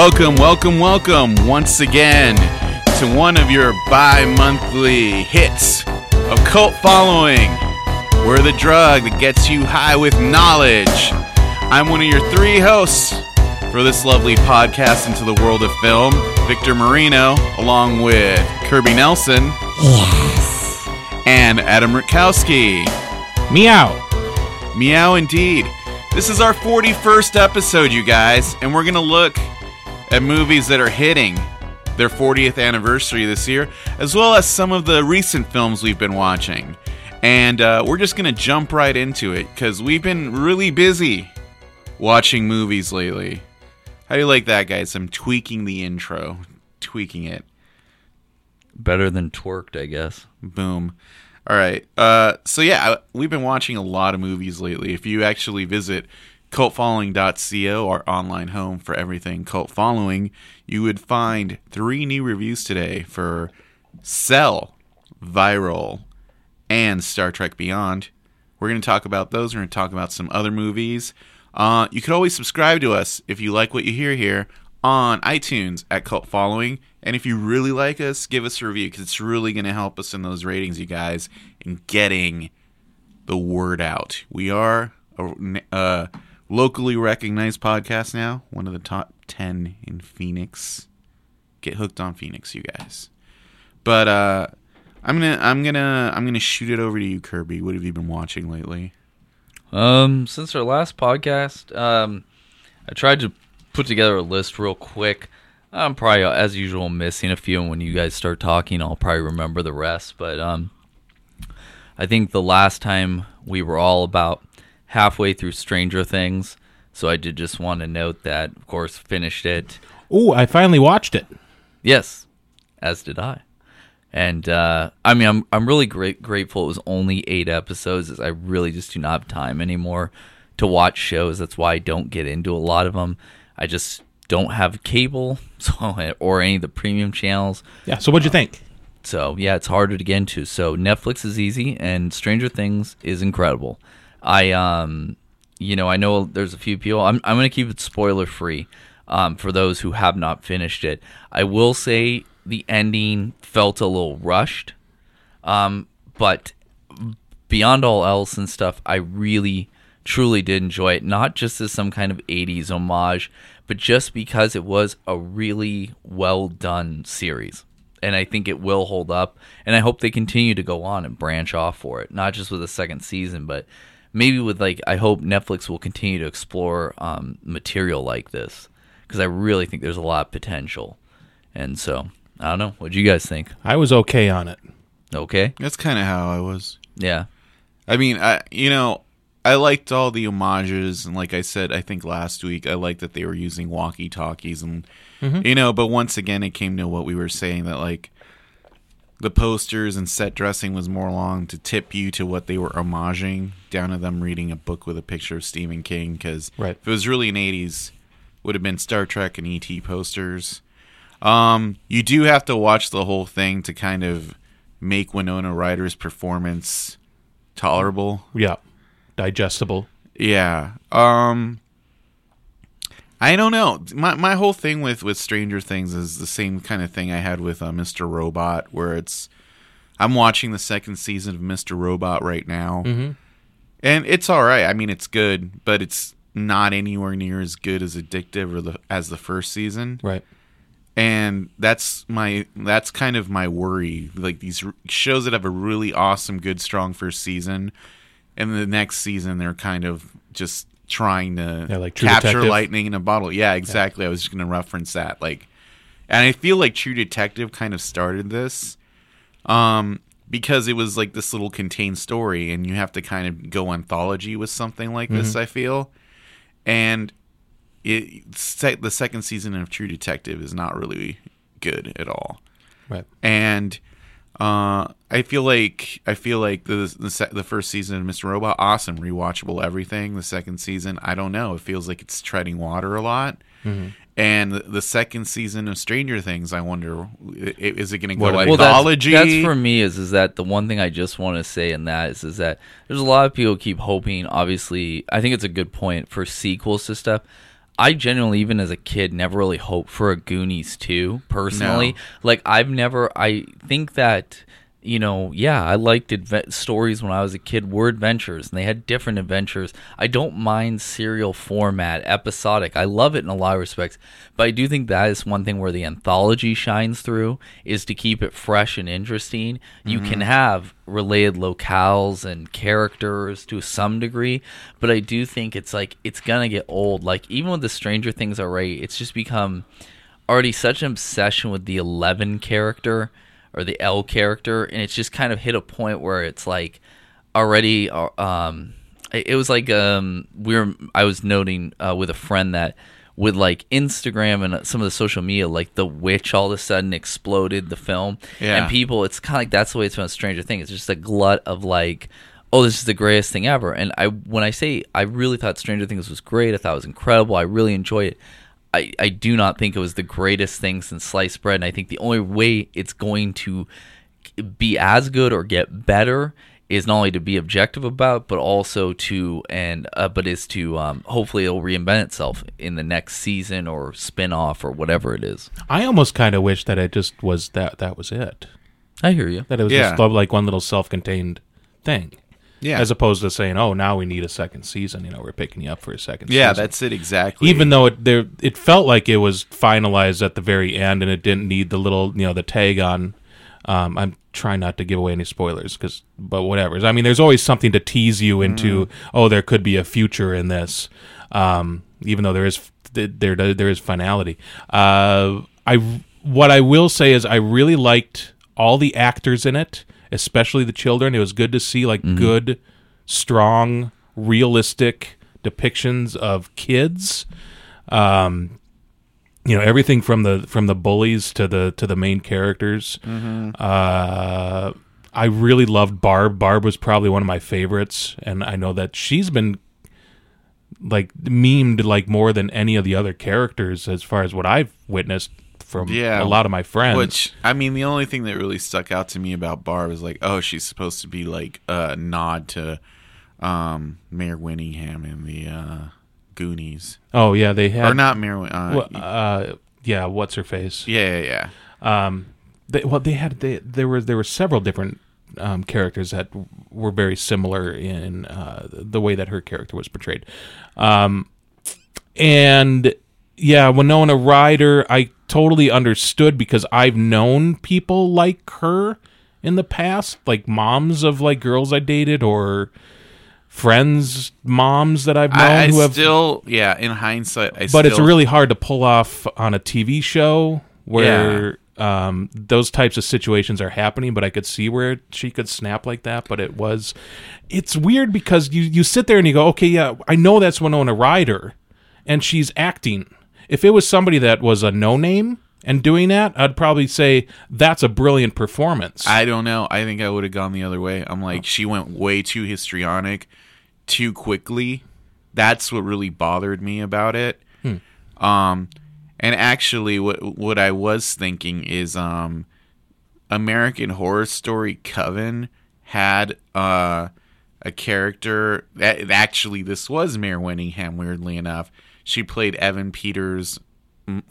Welcome, welcome, welcome once again to one of your bi monthly hits of cult following. We're the drug that gets you high with knowledge. I'm one of your three hosts for this lovely podcast into the world of film, Victor Marino, along with Kirby Nelson. Yes. And Adam Rutkowski. Meow. Meow indeed. This is our 41st episode, you guys, and we're going to look at movies that are hitting their 40th anniversary this year, as well as some of the recent films we've been watching. And uh, we're just going to jump right into it because we've been really busy watching movies lately. How do you like that, guys? I'm tweaking the intro, tweaking it. Better than twerked, I guess. Boom. All right. Uh, so yeah, we've been watching a lot of movies lately. If you actually visit cultfollowing.co, our online home for everything cult following, you would find three new reviews today for Cell, Viral, and Star Trek Beyond. We're going to talk about those. We're going to talk about some other movies. Uh, you can always subscribe to us if you like what you hear here on iTunes at Cult Following. And if you really like us, give us a review because it's really going to help us in those ratings, you guys, in getting the word out. We are a uh, locally recognized podcast now, one of the top 10 in Phoenix. Get hooked on Phoenix, you guys. But uh, I'm gonna, I'm gonna, I'm gonna shoot it over to you, Kirby. What have you been watching lately? Um, since our last podcast, um, I tried to put together a list real quick. I'm probably, as usual, missing a few. And when you guys start talking, I'll probably remember the rest. But um, I think the last time we were all about halfway through Stranger Things. So I did just want to note that, of course, finished it. Oh, I finally watched it. Yes, as did I. And uh, I mean, I'm I'm really great grateful it was only eight episodes. As I really just do not have time anymore to watch shows. That's why I don't get into a lot of them. I just don't have cable, so or any of the premium channels. Yeah. So what'd you think? So yeah, it's harder to get into. So Netflix is easy, and Stranger Things is incredible. I um, you know, I know there's a few people. I'm I'm gonna keep it spoiler free. Um, for those who have not finished it, I will say the ending felt a little rushed. Um, but beyond all else and stuff, I really truly did enjoy it. Not just as some kind of 80s homage, but just because it was a really well done series. And I think it will hold up. And I hope they continue to go on and branch off for it. Not just with a second season, but maybe with like, I hope Netflix will continue to explore um, material like this. Because I really think there's a lot of potential. And so, I don't know. What do you guys think? I was okay on it. Okay. That's kind of how I was. Yeah. I mean, I you know, I liked all the homages, and like I said, I think last week, I liked that they were using walkie talkies, and mm-hmm. you know, but once again, it came to what we were saying that like the posters and set dressing was more along to tip you to what they were homaging, down to them reading a book with a picture of Stephen King. Because right. if it was really an '80s, would have been Star Trek and ET posters. Um, you do have to watch the whole thing to kind of make Winona Ryder's performance tolerable. Yeah. Digestible. Yeah. Um I don't know. My my whole thing with with Stranger Things is the same kind of thing I had with uh, Mr. Robot where it's I'm watching the second season of Mr. Robot right now. Mm-hmm. And it's all right. I mean, it's good, but it's not anywhere near as good as addictive or the, as the first season. Right and that's my that's kind of my worry like these shows that have a really awesome good strong first season and the next season they're kind of just trying to yeah, like capture Detective. lightning in a bottle yeah exactly yeah. i was just going to reference that like and i feel like true detective kind of started this um because it was like this little contained story and you have to kind of go anthology with something like this mm-hmm. i feel and it the second season of True Detective is not really good at all. Right. And uh, I feel like I feel like the the, se- the first season of Mr. Robot awesome, rewatchable everything. The second season, I don't know, it feels like it's treading water a lot. Mm-hmm. And the, the, second season of Stranger Things, I wonder, is it going to go well, anthology? That's, that's, for me. Is is that the one thing I just want to say in that is is that there's a lot of people keep hoping. Obviously, I think it's a good point for sequels to stuff I genuinely, even as a kid, never really hoped for a Goonies 2, personally. No. Like, I've never, I think that, you know, yeah, I liked adve- stories when I was a kid, were adventures, and they had different adventures. I don't mind serial format, episodic. I love it in a lot of respects, but I do think that is one thing where the anthology shines through, is to keep it fresh and interesting. You mm-hmm. can have related locales and characters to some degree, but I do think it's like, it's gonna get old. Like, even with the Stranger Things array, it's just become already such an obsession with the 11 character or the L character and it's just kind of hit a point where it's like already uh, um it was like um we were I was noting uh, with a friend that with like Instagram and some of the social media like the witch all of a sudden exploded the film. Yeah. and people it's kind of like that's the way it's been Stranger Things it's just a glut of like oh this is the greatest thing ever. And I when I say I really thought Stranger Things was great I thought it was incredible I really enjoyed it I, I do not think it was the greatest thing since sliced bread, and I think the only way it's going to be as good or get better is not only to be objective about, but also to and uh, but is to um, hopefully it'll reinvent itself in the next season or spin off or whatever it is. I almost kind of wish that it just was that that was it. I hear you. That it was Yeah. just like one little self-contained thing. Yeah. As opposed to saying, "Oh, now we need a second season." You know, we're picking you up for a second. yeah, season. that's it exactly. even though it there it felt like it was finalized at the very end and it didn't need the little you know the tag on um, i'm trying not to give away any spoilers because but whatever i mean there's always something to tease you into oh there could be a future in this um, even though there is there there is finality uh, i what i will say is i really liked all the actors in it especially the children. It was good to see like good strong realistic depictions of kids. Um you know everything from the from the bullies to the to the main characters. Uh i really loved barb. Barb was probably one of my favorites and i know that she's been like memed like more than any of the other characters as far as what i've witnessed from Yeah, a lot of my friends Which I mean, the only thing that really stuck out to me about Barb is like, oh, she's supposed to be like a nod to um, Mare Winningham in the uh, Goonies, oh yeah they had or not Mare. Uh, well, uh yeah what's her face yeah, yeah, yeah. um they, well they had they, there were there were several different um, characters that were very similar in uh, the way that her character was portrayed um and yeah winona ryder i totally understood because i've known people like her in the past like moms of like girls i dated or friends moms that i've known I, I who have still, yeah, in hindsight, I still but it's really hard to pull off on a TV show where um, those types of situations are happening. But I could see where she could snap like that. But it was, it's weird because you you sit there and you go, okay, yeah, I know that's Winona Ryder, and she's acting. If it was somebody that was a no name and doing that, I'd probably say that's a brilliant performance. I don't know. I think I would have gone the other way. I'm like, she went way too histrionic, too quickly. That's what really bothered me about it. Um, and actually, what what I was thinking is, um, American Horror Story Coven had uh a character that actually this was Mare Winningham. Weirdly enough, she played Evan Peters'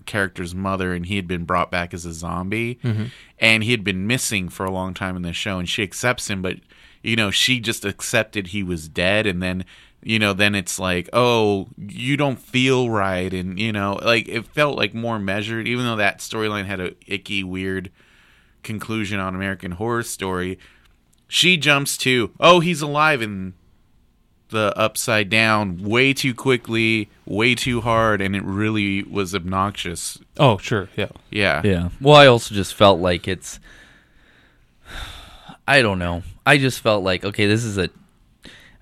character's mother, and he had been brought back as a zombie, mm-hmm. and he had been missing for a long time in the show. And she accepts him, but you know she just accepted he was dead, and then you know then it's like oh you don't feel right and you know like it felt like more measured even though that storyline had a icky weird conclusion on american horror story she jumps to oh he's alive in the upside down way too quickly way too hard and it really was obnoxious oh, sure, yeah. yeah Yeah. Well, I also just felt like it's. I don't know. I just felt like okay, this is a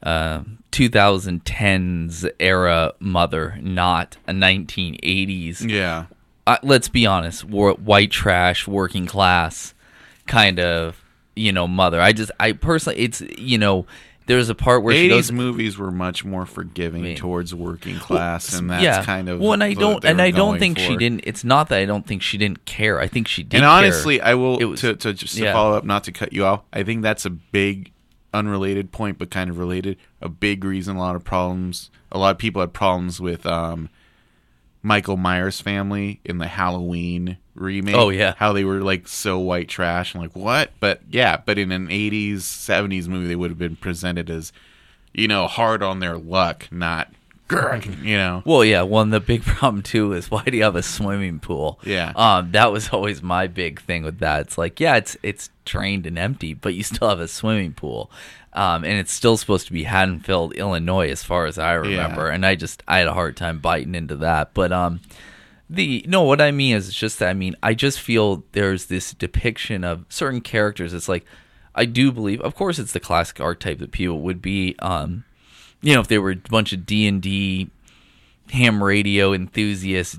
uh, 2010s era mother, not a 1980s. yeah Uh, let's be honest, war, white trash, working class kind of you know mother. I just I personally, it's you know. There's a part where she goes, movies were much more forgiving mean- towards working class and that's kind of well, and I don't, and I don't think she didn't. It's not that I don't think she didn't care. I think she did. and care. honestly i will was- to, to just to yeah. follow up not to cut you off i think that's a big unrelated point but kind of related a big reason a lot of problems a lot of people had problems with um Michael Myers family in the Halloween remake. Oh, yeah. how they were like so white trash and like what? But yeah, but in an '80s, '70s movie, they would have been presented as you know hard on their luck, not you know. Well, yeah. One the big problem too is why do you have a swimming pool? Yeah. Um, that was always my big thing with that. It's like, yeah, it's it's drained and empty, but you still have a swimming pool, um, and it's still supposed to be Haddonfield, Illinois, as far as I remember. Yeah. And I just I had a hard time biting into that, but um. The no, what I mean is it's just that I mean I just feel there's this depiction of certain characters. It's like I do believe, of course, it's the classic archetype that people would be. Um, you know, if they were a bunch of D and D ham radio enthusiasts,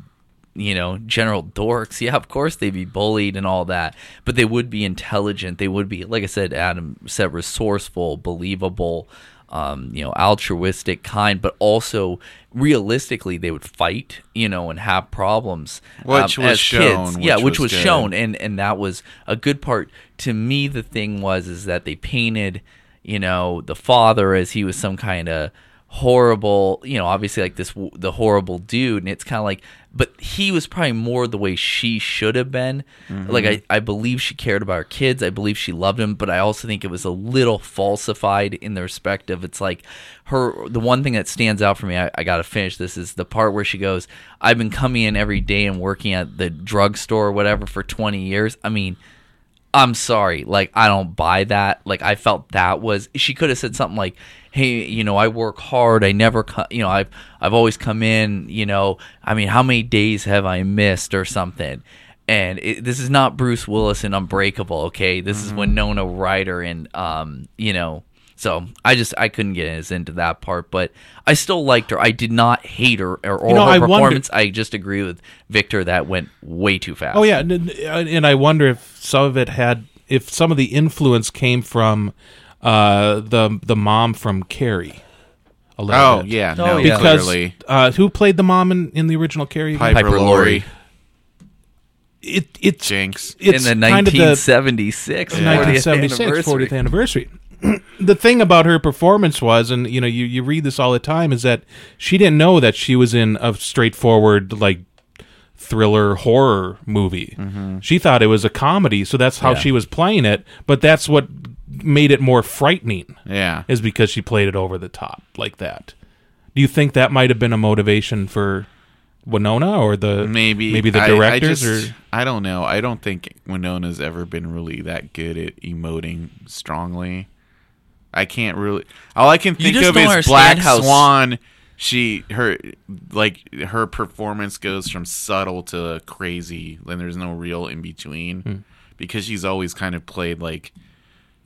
you know, general dorks, yeah, of course they'd be bullied and all that, but they would be intelligent. They would be, like I said, Adam said, resourceful, believable, um, you know, altruistic, kind, but also realistically they would fight, you know, and have problems. Which um, was as shown, Kids. yeah, which which was was shown, and and that was a good part. To me, the thing was is that they painted, you know, the father as he was some kind of horrible, you know, obviously like this the horrible dude, and it's kind of like, but he was probably more the way she should have been. Mm-hmm. Like I, I believe she cared about her kids. I believe she loved him, but I also think it was a little falsified in the respect of it's like her. The one thing that stands out for me, I, I got to finish this is the part where she goes, "I've been coming in every day and working at the drugstore or whatever for twenty years." I mean. I'm sorry, like I don't buy that. Like I felt that was she could have said something like, "Hey, you know, I work hard. I never, co- you know, I've I've always come in. You know, I mean, how many days have I missed or something?" And it, this is not Bruce Willis in Unbreakable. Okay, this is Winona Ryder and um, you know. So I just I couldn't get as into that part, but I still liked her. I did not hate her or, or know, her I wonder- performance. I just agree with Victor that went way too fast. Oh yeah, and, and I wonder if some of it had, if some of the influence came from uh, the the mom from Carrie. A little Oh bit. yeah, Oh, no, yeah. because clearly. uh, who played the mom in, in the original Carrie? again? Piper, Piper Laurie, Laurie. It it's Jinx. it's in the kind of the 1976 40th 1976 anniversary. 40th anniversary. the thing about her performance was, and you know, you, you read this all the time, is that she didn't know that she was in a straightforward like thriller horror movie. She thought it was a comedy, so that's how Yeah. she was playing it. But that's what made it more frightening, Yeah. is because she played it over the top like that. Do you think that might have been a motivation for Winona or the maybe maybe the I- directors I, just, or I don't know. I don't think Winona's ever been really that good at emoting strongly. I can't really. All I can think of is Black how Swan. She her like her performance goes from subtle to crazy, and there's no real in between Hmm. because she's always kind of played like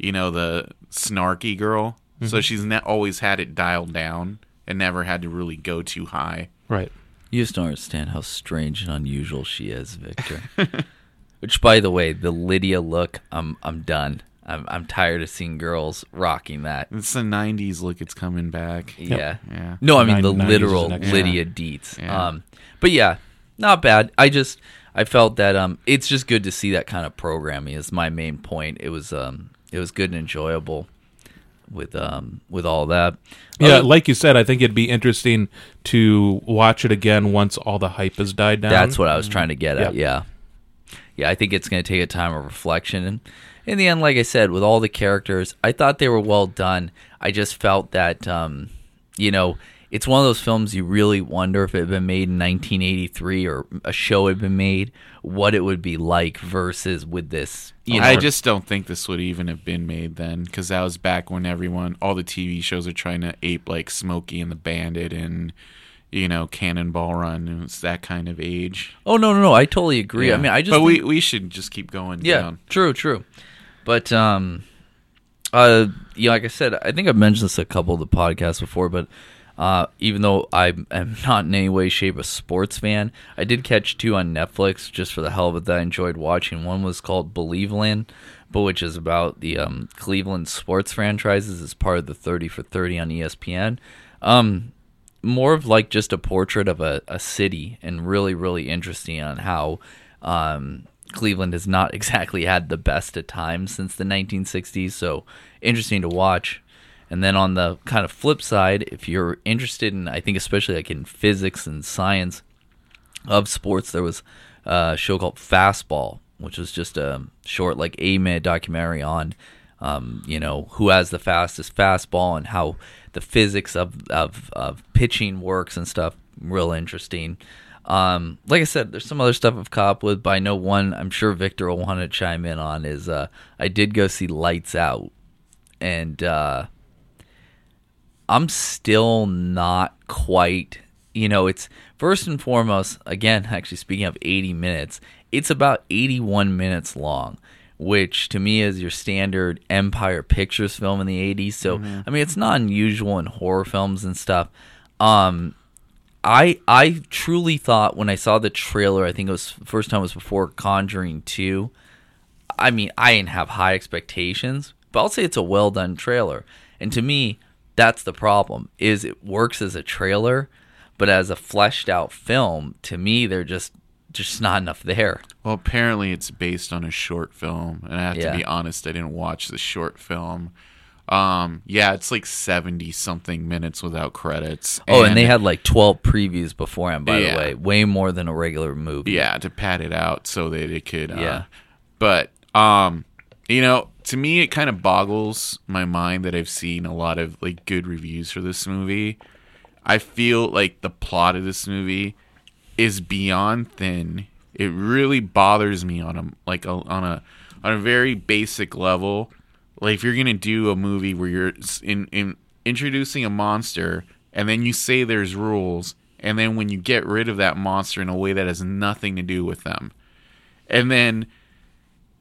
you know the snarky girl. Mm-hmm. So she's ne- always had it dialed down and never had to really go too high. right? You just don't understand how strange and unusual she is, Victor. Which, by the way, the Lydia look, I'm I'm done. I'm I'm tired of seeing girls rocking that. It's the '90s look. It's coming back. Yeah. Yeah. No, I mean the literal the next- Lydia Deetz. Yeah. Um, but yeah, not bad. I just I felt that um, it's just good to see that kind of programming. Is my main point. It was um, it was good and enjoyable with um, with all that. Yeah, like you said, I think it'd be interesting to watch it again once all the hype has died down. That's what I was trying to get at. Yeah. Yeah. Yeah, I think it's going to take a time of reflection. And in the end, like I said, with all the characters, I thought they were well done. I just felt that, um, you know, it's one of those films you really wonder if it had been made in 1983 or a show had been made, what it would be like versus with this. You know, I just don't think this would even have been made then, because that was back when everyone, all the TV shows are trying to ape like Smokey and the Bandit and you know Cannonball Run. and It's that kind of age. Oh no, no, no! I totally agree. I mean, I just but we we should just keep going Yeah, down. true, true. But um, uh, yeah, like I said, I think I've mentioned this a couple of the podcasts before, but uh, even though I am not in any way, shape, a sports fan, I did catch two on Netflix just for the hell of it that I enjoyed watching. One was called Believeland, but which is about the um, Cleveland sports franchises as part of the Thirty for Thirty on ESPN. Um, more of like just a portrait of a, a city and really really interesting on how um, cleveland has not exactly had the best of times since the 1960s so interesting to watch and then on the kind of flip side if you're interested in i think especially like in physics and science of sports. There was a show called Fastball, which was just a short, like eight minute documentary on, um, you know, who has the fastest fastball and how the physics of, of, of pitching works and stuff. Real interesting. Um, like I said, there's some other stuff I've caught with, but I know one I'm sure Victor will want to chime in on is uh, I did go see Lights Out, and uh, I'm still not quite. You know, it's first and foremost. Again, actually, speaking of 80 minutes, it's about 81 minutes long, which to me is your standard Empire Pictures film in the 80s. So, I mean, it's not unusual in horror films and stuff. Um, I I truly thought when I saw the trailer, I think it was first time it was before Conjuring Two. I mean, I didn't have high expectations, but I'll say it's a well done trailer. And to me, that's the problem. Is it works as a trailer, but as a fleshed out film, to me, they're just just not enough there. Well, apparently it's based on a short film, and I have Yeah. to be honest, I didn't watch the short film. Um, yeah, it's like seventy something minutes without credits. Oh, and, they had like twelve previews beforehand. By Yeah. the way, way more than a regular movie. yeah to pad it out so that it could. Uh, Yeah. But um, you know, to me, it kind of boggles my mind that I've seen a lot of like good reviews for this movie. I feel like the plot of this movie is beyond thin. It really bothers me on a like a, on a on a very basic level. Like if you're gonna do a movie where you're in in introducing a monster and then you say there's rules and then when you get rid of that monster in a way that has nothing to do with them, and then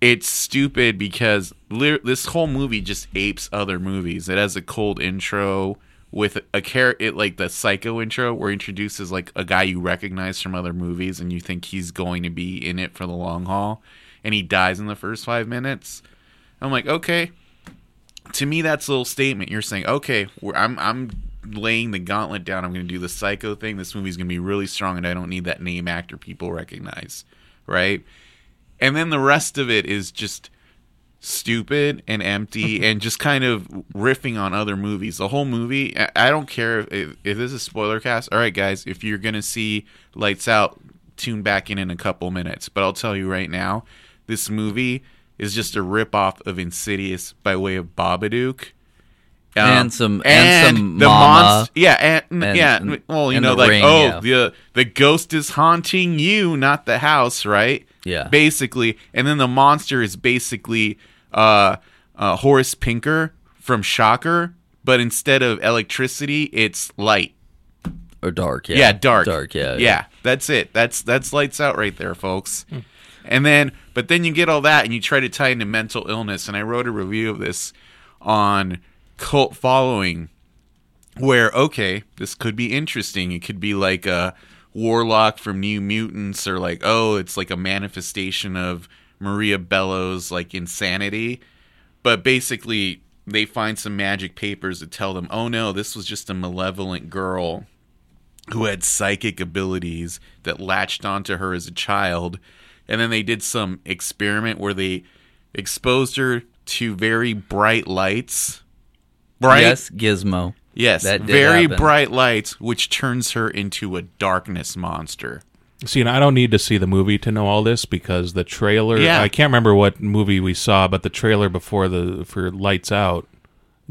it's stupid because lit- this whole movie just apes other movies. It has a cold intro with a character, like the psycho intro, where it introduces like a guy you recognize from other movies, and you think he's going to be in it for the long haul, and he dies in the first five minutes. I'm like, okay. To me, that's a little statement. You're saying, okay, I'm I'm laying the gauntlet down. I'm going to do the psycho thing. This movie's going to be really strong, and I don't need that name actor people recognize, right? And then the rest of it is just stupid and empty and just kind of riffing on other movies the whole movie i don't care if, if, if this is a spoiler cast all right guys if you're gonna see lights out tune back in in a couple minutes but i'll tell you right now this movie is just a rip off of insidious by way of babadook Um, And some- and some the Mama. monst- yeah and, And- yeah and- well you and know like Ring, oh yeah. the the ghost is haunting you not the house right Yeah. basically. And then the monster is basically uh, uh horace pinker from shocker but instead of electricity it's light. Or dark. Yeah, yeah, dark. Dark. Yeah, yeah. That's it. That's that's lights out right there folks. And then but then you get all that and you try to tie into mental illness. And i wrote a review of this on cult following where okay this could be interesting. It could be like a warlock from new mutants or like oh it's like a manifestation of maria bello's like insanity. But basically they find some magic papers that tell them oh no this was just a malevolent girl who had psychic abilities that latched onto her as a child. And then they did some experiment where they exposed her to very bright lights. Right? Yes, Gizmo. Yes, That very happen. bright lights, which turns her into a darkness monster. See, and I don't need to see the movie to know all this because the trailer. Yeah. I can't remember what movie we saw, but the trailer before the for Lights Out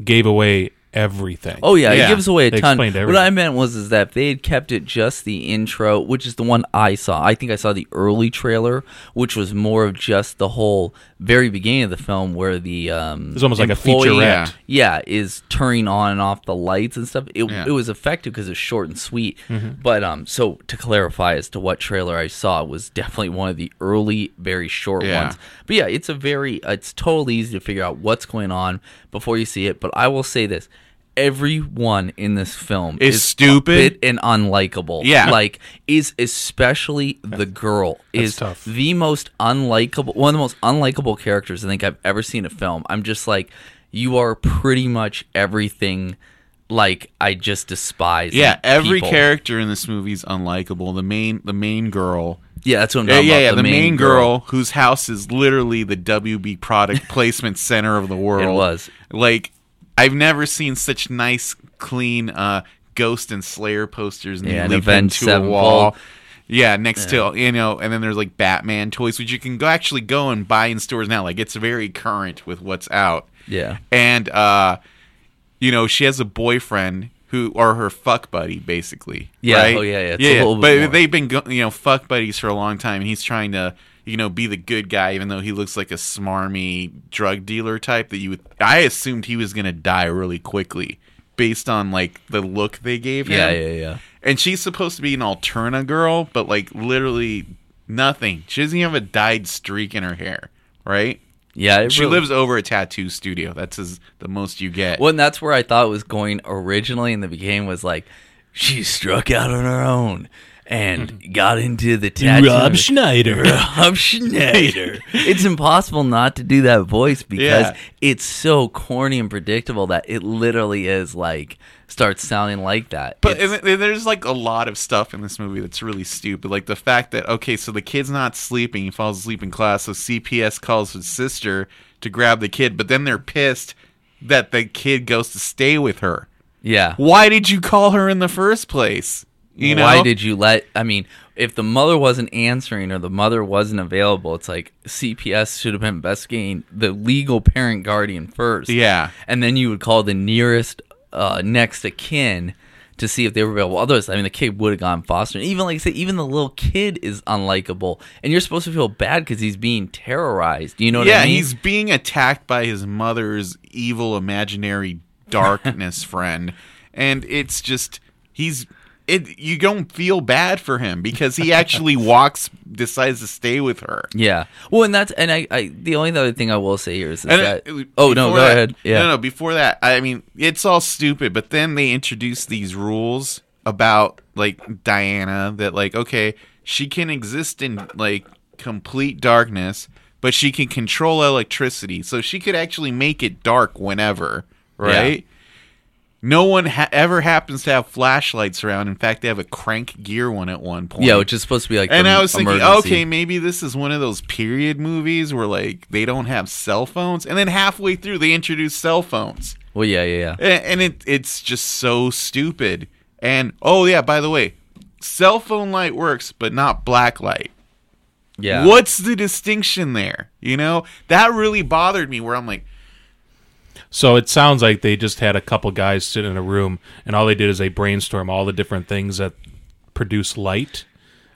gave away everything. Oh yeah, Yeah. it gives away a They ton. explained What. I meant was is that if they had kept it just the intro, which is the one I saw. I think I saw the early trailer, which was more of just the whole very beginning of the film where the um It's almost like a featurette. Yeah, is turning on and off the lights and stuff. It, Yeah. it was effective because it's short and sweet. Mm-hmm. But um, so to clarify as to what trailer I saw it was definitely one of the early, very short Yeah. ones. But yeah, it's a very, it's totally easy to figure out what's going on before you see it. But I will say this. Everyone in this film Is stupid. and unlikable. Yeah. like is especially the girl is tough. the most unlikable, one of the most unlikable characters I think I've ever seen in a film. I'm just like, you are pretty much everything. Like I just despise. Yeah, every people. character in this movie is unlikable. The main, the main girl. Yeah, that's what I'm Yeah, talking yeah, about. yeah. The, main, girl, whose house is literally the WB product placement center of the world. It was. like I've never seen such nice, clean uh, Ghost and Slayer posters Yeah, and neatly pinned Avenged to a wall. Yeah, next to you know, and then there's like Batman toys, which you can go actually go and buy in stores now. Like it's very current with what's out. Yeah. And uh, you know, she has a boyfriend who or her fuck buddy, basically. Yeah, right? oh, yeah, yeah, it's a yeah. little bit but more. they've been go- you know fuck buddies for a long time, and he's trying to you know be the good guy, even though he looks like a smarmy drug dealer type. That you would, I assumed he was gonna die really quickly based on like the look they gave him. Yeah, yeah, yeah. And she's supposed to be an Alterna girl, but like literally nothing. She doesn't even have a dyed streak in her hair, right? Yeah, it She really- lives over a tattoo studio. That's as, the most you get. Well, and that's where I thought it was going originally in the beginning was like she struck out on her own and hmm. got into the tattoo. Rob Schneider. Rob Schneider. it's impossible not to do that voice because Yeah. it's so corny and predictable that it literally is like starts sounding like that. But It's- and there's like a lot of stuff in this movie that's really stupid. Like the fact that okay, so the kid's not sleeping, he falls asleep in class, so CPS calls his sister to grab the kid, but then they're pissed that the kid goes to stay with her. yeah. Why did you call her in the first place? You know, Why did you let? I mean, if the mother wasn't answering or the mother wasn't available, it's like CPS should have been investigating the legal parent guardian first. Yeah. and then you would call the nearest uh, next of kin to see if they were available. Others, I mean, the kid would have gone foster. And even like I say, even the little kid is unlikable, and you're supposed to feel bad because he's being terrorized. You know what yeah, I mean? Yeah, he's being attacked by his mother's evil imaginary darkness friend, and it's just he's it. You don't feel bad for him because he actually walks, decides to stay with her. yeah. Well, and that's and I, I the only other thing I will say here is, is that. uh, oh no, go that- ahead. Yeah. No, no. Before that, I mean, it's all stupid. But then they introduce these rules about like Diana that like okay, she can exist in like complete darkness, but she can control electricity, so she could actually make it dark whenever, right? No one ha- ever happens to have flashlights around. In fact, they have a crank gear one at one point. Yeah, which is supposed to be like. And I was thinking, emergency. okay, maybe this is one of those period movies where like they don't have cell phones, and then halfway through they introduce cell phones, Well, yeah, yeah, yeah. and, and it it's just so stupid. And oh yeah, by the way, cell phone light works, but not black light. Yeah. What's the distinction there? You know that really bothered me. Where I'm like, So it sounds like they just had a couple guys sit in a room, and all they did is they brainstorm all the different things that produce light,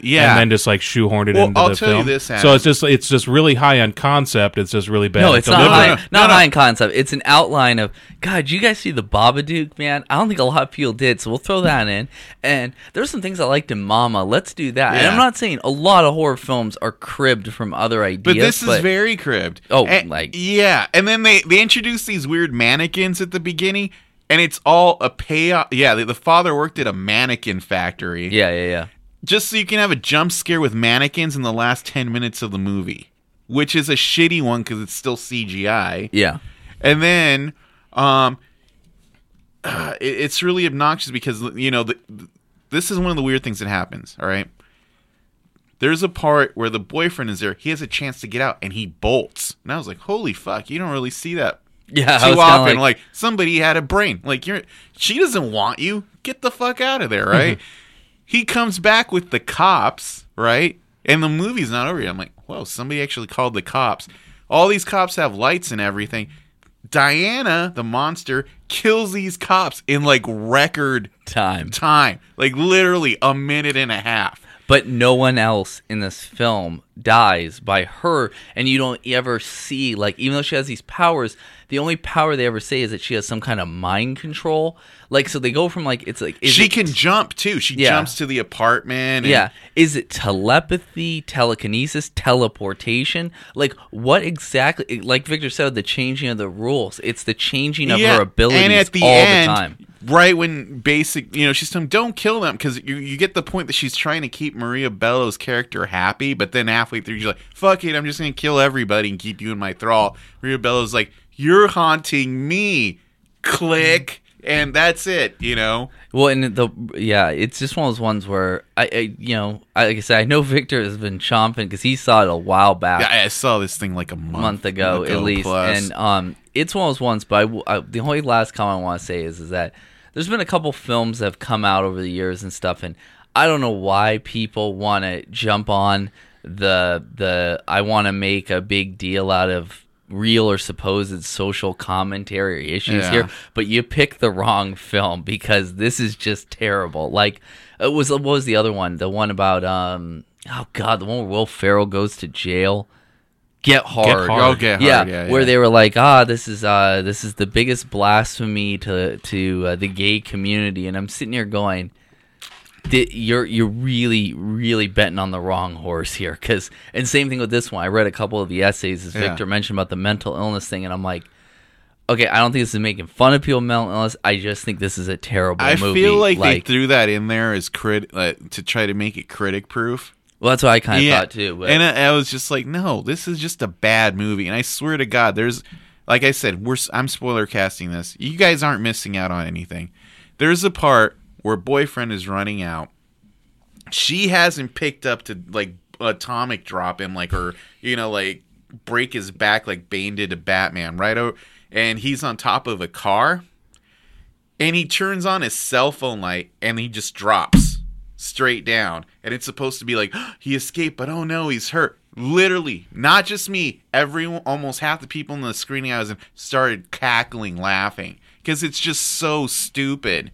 yeah, and then just like shoehorned it Well, into I'll the tell you film. this, so it's just it's just really high on concept. It's just really bad. No, at it's not delivery. high, no, no, not no. high in concept. It's an outline of God. You guys see the Babadook, man? I don't think a lot of people did, so we'll throw that in. And there's some things I liked in Mama. Let's do that. And I'm not saying a lot of horror films are cribbed from other ideas, But this is very cribbed. Oh, And- like- yeah, and then they they introduce these weird mannequins at the beginning, and it's all a payoff. Yeah, the, the father worked at a mannequin factory, yeah, yeah, yeah. Just so you can have a jump scare with mannequins in the last ten minutes of the movie, which is a shitty one because it's still CGI. Yeah. And then, um, it, it's really obnoxious because you know the, this is one of the weird things that happens. All right, there's a part where the boyfriend is there. He has a chance to get out, and he bolts. And I was like, "Holy fuck!" You don't really see that Yeah, too was often. like- Like, somebody had a brain. Like you're, she doesn't want you. Get the fuck out of there, right? he comes back with the cops, right? And the movie's not over yet. I'm like, whoa, somebody actually called the cops. All these cops have lights and everything. Diana, the monster, kills these cops in like record Time. time, like literally a minute and a half. But no one else in this film dies by her, and you don't ever see like even though she has these powers, the only power they ever say is that she has some kind of mind control. Like so, they go from like it's like is she it- can jump too. She Yeah. jumps to the apartment. and- Yeah. Is it telepathy, telekinesis, teleportation? Like, what exactly? Like Victor said, the changing of the rules. It's the changing of her abilities and at the all end, the time. right when basic, you know, she's telling "Don't kill them," because you you get the point that she's trying to keep Maria Bello's character happy, but then halfway through, she's like, "Fuck it, I'm just gonna kill everybody and keep you in my thrall." Maria Bello's like, "You're haunting me," click, and that's it. You know, Well, and the yeah, it's just one of those ones where I, I you know, I, like I said, I know Victor has been chomping because he saw it a while back. I, I saw this thing like a month, month ago, at least, plus. and um, it's one of those ones. But I I the only last comment I want to say is is that there's been a couple films that have come out over the years and stuff, and I don't know why people want to jump on the the I want to make a big deal out of real or supposed social commentary issues Yeah. here, but you picked the wrong film because this is just terrible. Like it was what was the other one? The one about um oh god, the one where Will Ferrell goes to jail. Get hard. Hard. Oh, Get Hard, Yeah, yeah, where they were like, ah, this is uh this is the biggest blasphemy to to uh, the gay community, and I'm sitting here going, "Di- you're you're really really betting on the wrong horse here because and same thing with this one i read a couple of the essays as Yeah. victor mentioned about the mental illness thing and i'm like okay i don't think this is making fun of people with mental illness i just think this is a terrible I movie feel like, they threw that in there as crit uh, to try to make it critic proof. well that's what i kind of thought too but and I, I was just like, no, this is just a bad movie. And I swear to God, there's, like I said, we're I'm spoiler casting this. You guys aren't missing out on anything. There's a part where boyfriend is running out. She hasn't picked up to like atomic drop him, like or you know, like break his back like Bane did to Batman, right? O- And he's on top of a car, and he turns on his cell phone light, and he just drops straight down. And it's supposed to be like he escaped, but oh no, he's hurt. Literally, not just me. Everyone, almost half the people in the screening I was in, started cackling, laughing because it's just so stupid.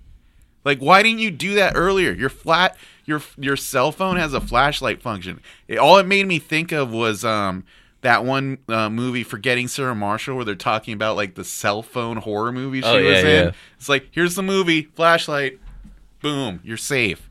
Like, why didn't you do that earlier? Your flat, your your cell phone has a flashlight function. It, all it made me think of was um that one uh, movie, Forgetting Sarah Marshall, where they're talking about like the cell phone horror movie she Oh, was in. yeah. It's like here's the movie, flashlight, boom, you're safe.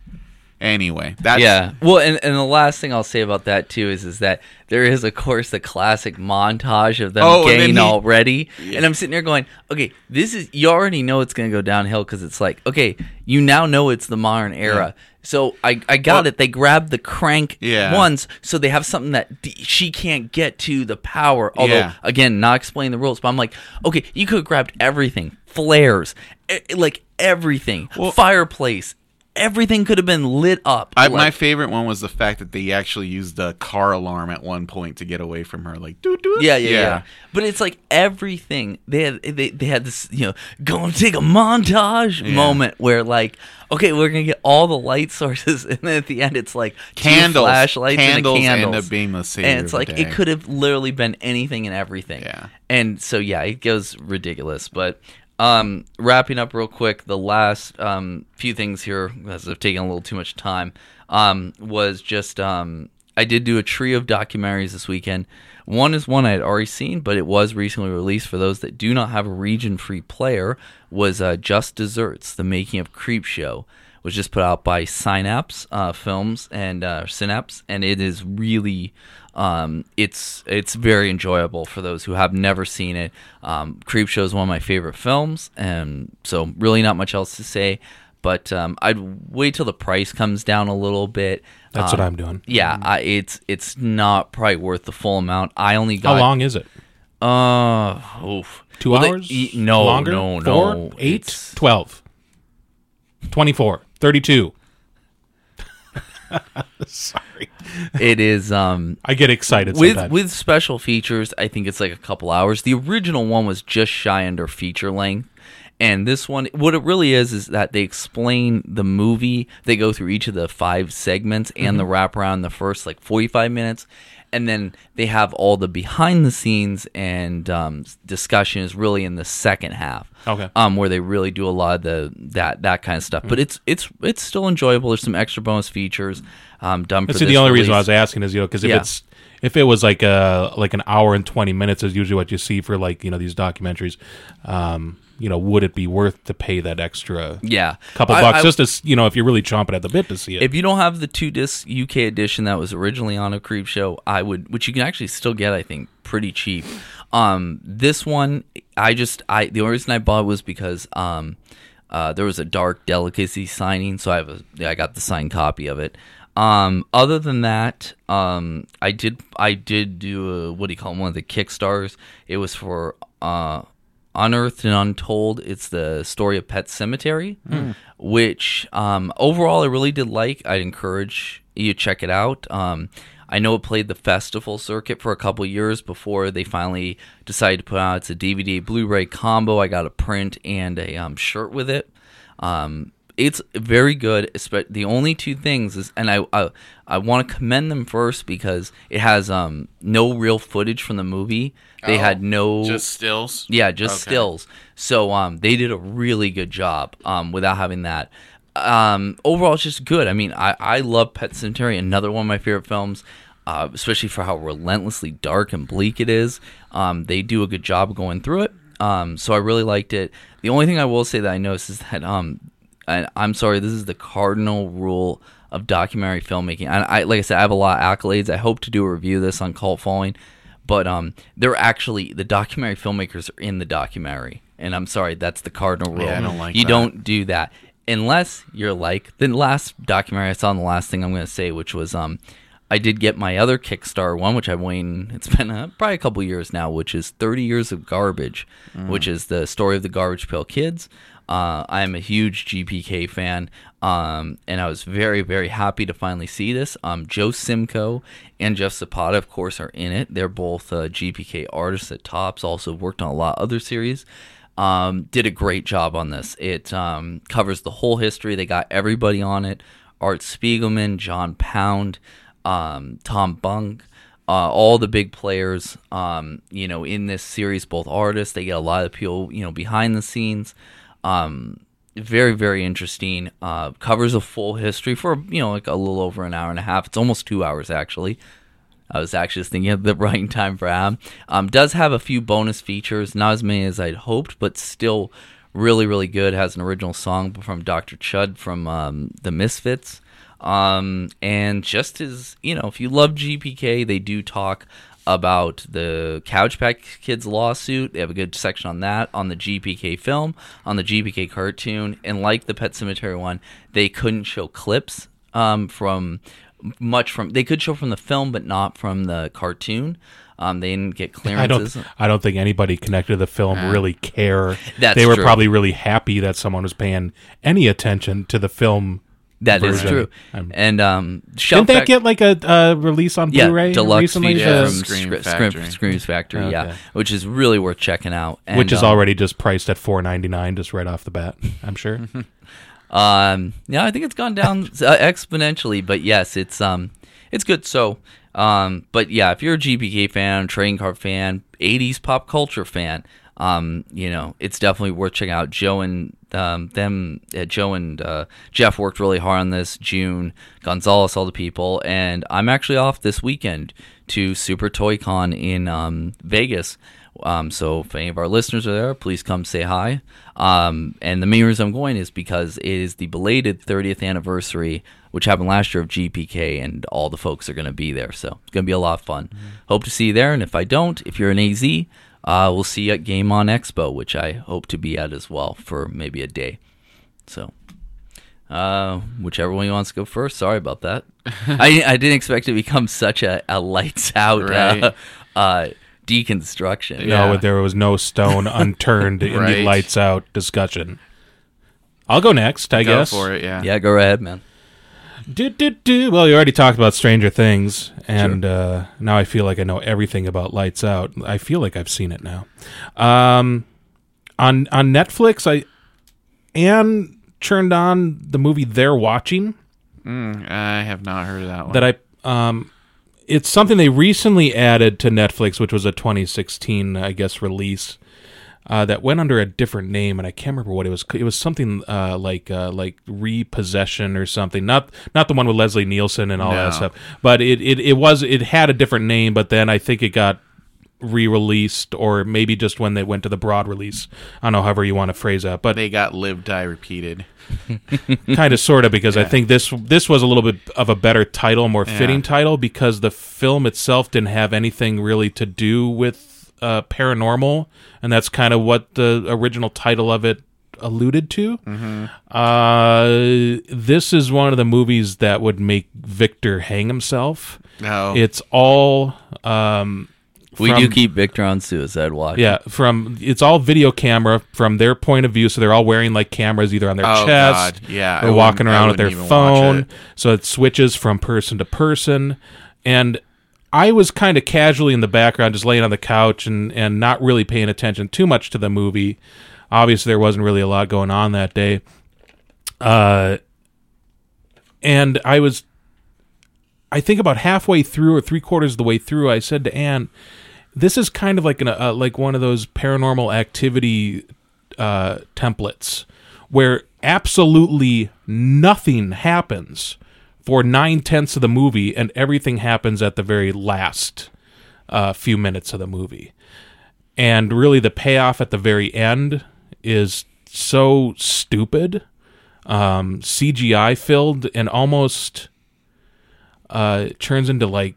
Anyway, that's yeah. Well and, and the last thing i'll say about that too is is that there is of course the classic montage of them Oh, getting he- already. And i'm sitting there going okay this is you already know it's going to go downhill because it's like okay you now know it's the modern era. So i i got Well- it. They grabbed the crank Yeah. ones so they have something that d- she can't get to the power. Although Yeah. again not explaining the rules but i'm like okay you could have grabbed everything. Flares like everything. Fireplace everything could have been lit up I, like, my favorite one was the fact that they actually used a car alarm at one point to get away from her, like doo doo. Yeah, yeah, yeah, But it's like everything they had. They, they had this, you know, go and take a montage Yeah. moment where like, okay, we're gonna get all the light sources, and then at the end, it's like Candles. flashlights, Candles and a end candles. up being the savior and it's like it could have literally been anything and everything. Yeah. And so yeah, it goes ridiculous, but. Um, wrapping up real quick, the last um, few things here, as I've taken a little too much time, um, was just um, I did do a trio of documentaries this weekend. One is one I had already seen, but it was recently released for those that do not have a region-free player. Was uh, Just Desserts: The Making of Creepshow was just put out by Synapse uh, Films and uh, Synapse, and it is really um, it's it's very enjoyable for those who have never seen it. Um, Creepshow is one of my favorite films, and so really not much else to say. But um, I'd wait till the price comes down a little bit. That's Um, what I'm doing. Yeah, I, it's it's not probably worth the full amount. I only got How long is it? Uh, oof. Two Well, hours? e- no, Longer? no, Four? no. Eight? It's- 12. 24. 32. Sorry. It is um I get excited with sometimes. with special features. I think it's like a couple hours. The original one was just shy under feature length. And this one, what it really is, is that they explain the movie. They go through each of the five segments and the wraparound in the first like 45 minutes. And then they have all the behind the scenes and um, discussion is really in the second half. Okay. Um, where they really do a lot of the that that kind of stuff. But it's it's it's still enjoyable. There's some extra bonus features um, done for this the only reason I was asking is, you know, because if Yeah. it's if it was like a like an hour and twenty minutes is usually what you see for like you know these documentaries, um, you know, would it be worth to pay that extra yeah, couple I- bucks I- just to you know if you're really chomping at the bit to see it? If you don't have the two disc UK edition that was originally on a Creepshow, I would, which you can actually still get, I think, pretty cheap. Um, this one, I just, I the only reason I bought was because um, uh, there was a Dark Delicacy signing, so I have a, I got the signed copy of it. Um, other than that, um, I did, I did do a, what do you call them, one of the Kickstarters. It was for uh, Unearthed and Untold. It's the story of Pet Sematary, which um, overall I really did like. I'd encourage you to check it out. Um, I know it played the festival circuit for a couple years before they finally decided to put out it's a DVD Blu-ray combo. I got a print and a um, shirt with it. Um, it's very good. The only two things is, and I I, I want to commend them first because it has um no real footage from the movie. They Oh, had no Just stills. yeah, just Okay. stills. So um, they did a really good job um, without having that. Um, overall, it's just good. I mean, I, I love Pet Sematary, another one of my favorite films, uh, especially for how relentlessly dark and bleak it is. Um, they do a good job going through it. Um, so I really liked it. The only thing I will say that I noticed is that um, and I'm sorry, this is the cardinal rule of documentary filmmaking. And I, like I said, I have a lot of accolades. I hope to do a review of this on Cult Following, but um, they're actually the documentary filmmakers are in the documentary, and I'm sorry, that's the cardinal rule. Yeah, I don't like you that. don't do that unless you're like the last documentary I saw. And the last thing I'm going to say, which was um, I did get my other Kickstarter one, which I've waiting. It's been uh, probably a couple years now, which is 30 Years of Garbage, which is the story of the Garbage Pail Kids. Uh, I am a huge GPK fan, um, and I was very, very happy to finally see this. Um, Joe Simko and Jeff Zapata, of course, are in it. They're both uh, GPK artists at Topps. Also worked on a lot of other series. Um, did a great job on this. It um, covers the whole history. They got everybody on it: Art Spiegelman, John Pound, um, Tom Bunk uh, all the big players, um, you know, in this series, both artists, they get a lot of people, you know, behind the scenes. Um, very, very interesting. Uh, covers a full history for, you know, like a little over an hour and a half. It's almost two hours, actually. I was actually just thinking of the right time for Am. Um, does have a few bonus features, not as many as I'd hoped, but still really, really good. Has an original song from Dr. Chud from um, the Misfits. Um, and just as you know, if you love GPK, they do talk about the Cabbage Patch Kids lawsuit. They have a good section on that, on the GPK film, on the GPK cartoon, and like the Pet Sematary one, they couldn't show clips um, from much from. They could show from the film, but not from the cartoon. Um, they didn't get I don't. I don't think anybody connected to the film really care. That's they were true. probably really happy that someone was paying any attention to the film. That is version. true. I'm- and um, shout Didn't that get like a uh, release on yeah, Blu-ray deluxe recently? feature Yeah, from Scream Scream Factory. Factory, Scream's Factory, yeah, Okay. which is really worth checking out. And, which is um, already just priced at four ninety nine, just right off the bat. I'm sure. Um, yeah, I think it's gone down uh, exponentially, but yes, it's um, it's good. So, um, but yeah, if you're a GPK fan, trading card fan, '80s pop culture fan, um, you know, it's definitely worth checking out. Joe and um, them, uh, Joe and uh, Jeff worked really hard on this. June Gonzalez, all the people, and I'm actually off this weekend to Super Toy Con in um, Vegas. Um, so if any of our listeners are there, please come say hi. Um, and the main reason I'm going is because it is the belated 30th anniversary, which happened last year of GPK, and all the folks are going to be there. So it's going to be a lot of fun. Hope to see you there. And if I don't, if you're an AZ, uh, we'll see you at Game On Expo, which I hope to be at as well for maybe a day. So, uh, whichever one you wants to go first. Sorry about that. I I didn't expect it to become such a, a lights out Right. uh, uh, deconstruction. Yeah. No, there was no stone unturned in the lights out discussion. I'll go next, I Go guess. for it. Yeah. Yeah, go ahead, man. Do, do, do. Well, you already talked about Stranger Things, and uh, now I feel like I know everything about Lights Out. I feel like I've seen it now. Um, on on Netflix, I Anne turned on the movie They're Watching Mm, I have not heard of that one. that I um, it's something they recently added to Netflix, which was a 2016, I guess, release. Uh, that went under a different name, and I can't remember what it was. It was something uh, like uh, like repossession or something. Not not the one with Leslie Nielsen and all No. that stuff. But it, it it was it had a different name. But then I think it got re-released, or maybe just when they went to the broad release. I don't know, however you want to phrase that. But they got live die repeated. kind of sort of because I think this this was a little bit of a better title, more fitting Yeah. title because the film itself didn't have anything really to do with uh, paranormal, and that's kind of what the original title of it alluded to. Uh, this is one of the movies that would make Victor hang himself. No. It's all um, We from- do keep Victor on suicide watch. yeah, from it's all video camera from their point of view, so they're all wearing like cameras either on their Oh, chest, God. Yeah, or walking around with their wouldn't even watch phone. it. So it switches from person to person, and I was kind of casually in the background, just laying on the couch and and not really paying attention too much to the movie. Obviously, there wasn't really a lot going on that day. Uh, and I was, I think about halfway through or three quarters of the way through, I said to Anne, "This is kind of like an uh, like one of those paranormal activity uh, templates where absolutely nothing happens for nine tenths of the movie, and everything happens at the very last uh, few minutes of the movie." And really, the payoff at the very end is so stupid um, CGI filled and almost uh, turns into like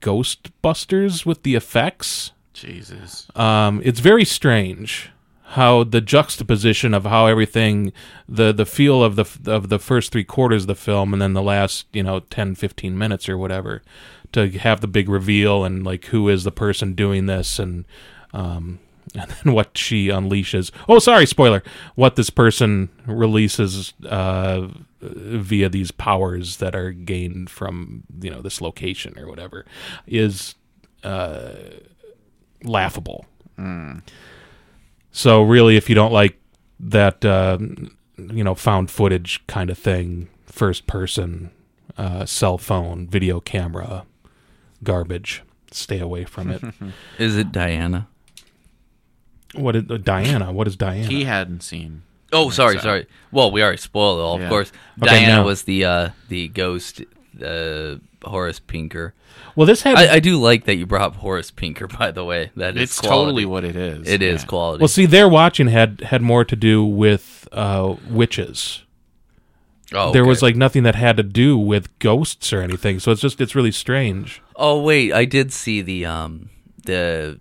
Ghostbusters with the effects. Jesus. Um, it's very strange how the juxtaposition of how everything the the feel of the of the first three quarters of the film and then the last you know 10 15 minutes or whatever to have the big reveal and like who is the person doing this and um and then what she unleashes. Oh, sorry, spoiler. What this person releases uh, via these powers that are gained from you know this location or whatever is uh, laughable. So really, if you don't like that, uh, you know, found footage kind of thing, first person, uh, cell phone, video camera, garbage, stay away from it. Is it Diana? what is uh, Diana? What is Diana? He hadn't seen. Oh, sorry, So- sorry. Well, we already spoiled it all, of course. Okay, Diana now- was the uh, the ghost, uh, Horace Pinker. well, this had I, I do like that you brought up Horace Pinker, by the way. That is It's quality. totally what it is. It is Yeah. quality. Well, see, They're Watching had had more to do with uh, witches. oh, There was like nothing that had to do with ghosts or anything. So it's just it's really strange. Oh wait, I did see the um the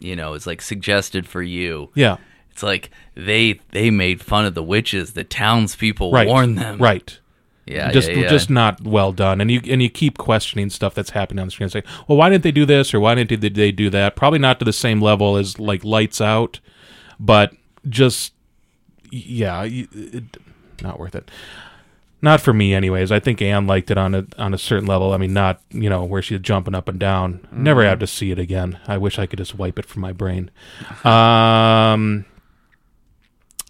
you know, it's like suggested for you. Yeah, It's like they they made fun of the witches. The townspeople right. warned them. Right. Yeah. just yeah, yeah. just not well done. And you and you keep questioning stuff that's happening on the screen. Like, well, why didn't they do this or why didn't they, they do that? Probably not to the same level as like Lights Out, but just yeah, it, not worth it. Not for me, anyways. I think Anne liked it on a on a certain level. I mean, not you know where she's jumping up and down. Never have to see it again. I wish I could just wipe it from my brain. Um,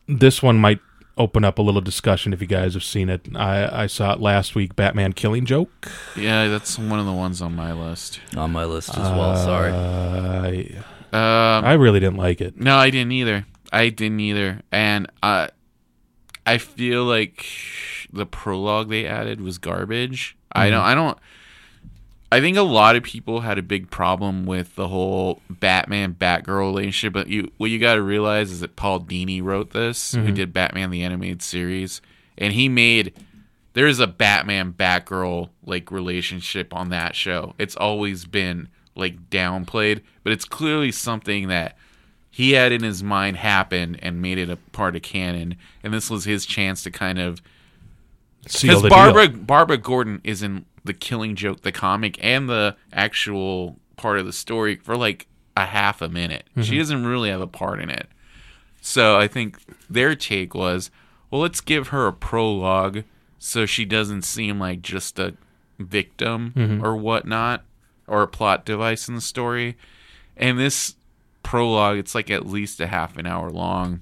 this one might open up a little discussion if you guys have seen it. I I saw it last week. Batman Killing Joke. Yeah, that's one of the ones on my list. on my list as well. Sorry. Uh, Um, I really didn't like it. No, I didn't either. I didn't either. And uh, I feel like the prologue they added was garbage. I don't. I don't. I think a lot of people had a big problem with the whole Batman Batgirl relationship, but you what you got to realize is that Paul Dini wrote this, who mm-hmm. did Batman the animated series, and he made there's a Batman Batgirl like relationship on that show. It's always been like downplayed, but it's clearly something that he had in his mind happen and made it a part of canon. And this was his chance to kind of because Barbara deal. Barbara Gordon is in the Killing Joke, the comic, and the actual part of the story for like a half a minute. Mm-hmm. She doesn't really have a part in it. So I think their take was, well, let's give her a prologue so she doesn't seem like just a victim Mm-hmm. or whatnot or a plot device in the story. And this prologue, it's like at least a half an hour long,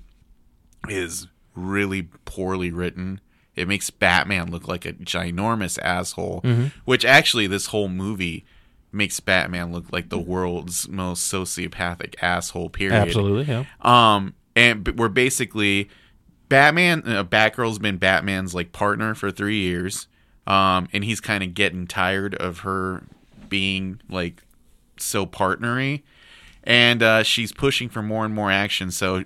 is really poorly written. It makes Batman look like a ginormous asshole, which actually this whole movie makes Batman look like the world's most sociopathic asshole. Period. Absolutely, yeah. Um, and we're basically Batman. Uh, Batgirl's been Batman's like partner for three years. Um, and he's kind of getting tired of her being like so partnery, and uh, she's pushing for more and more action. So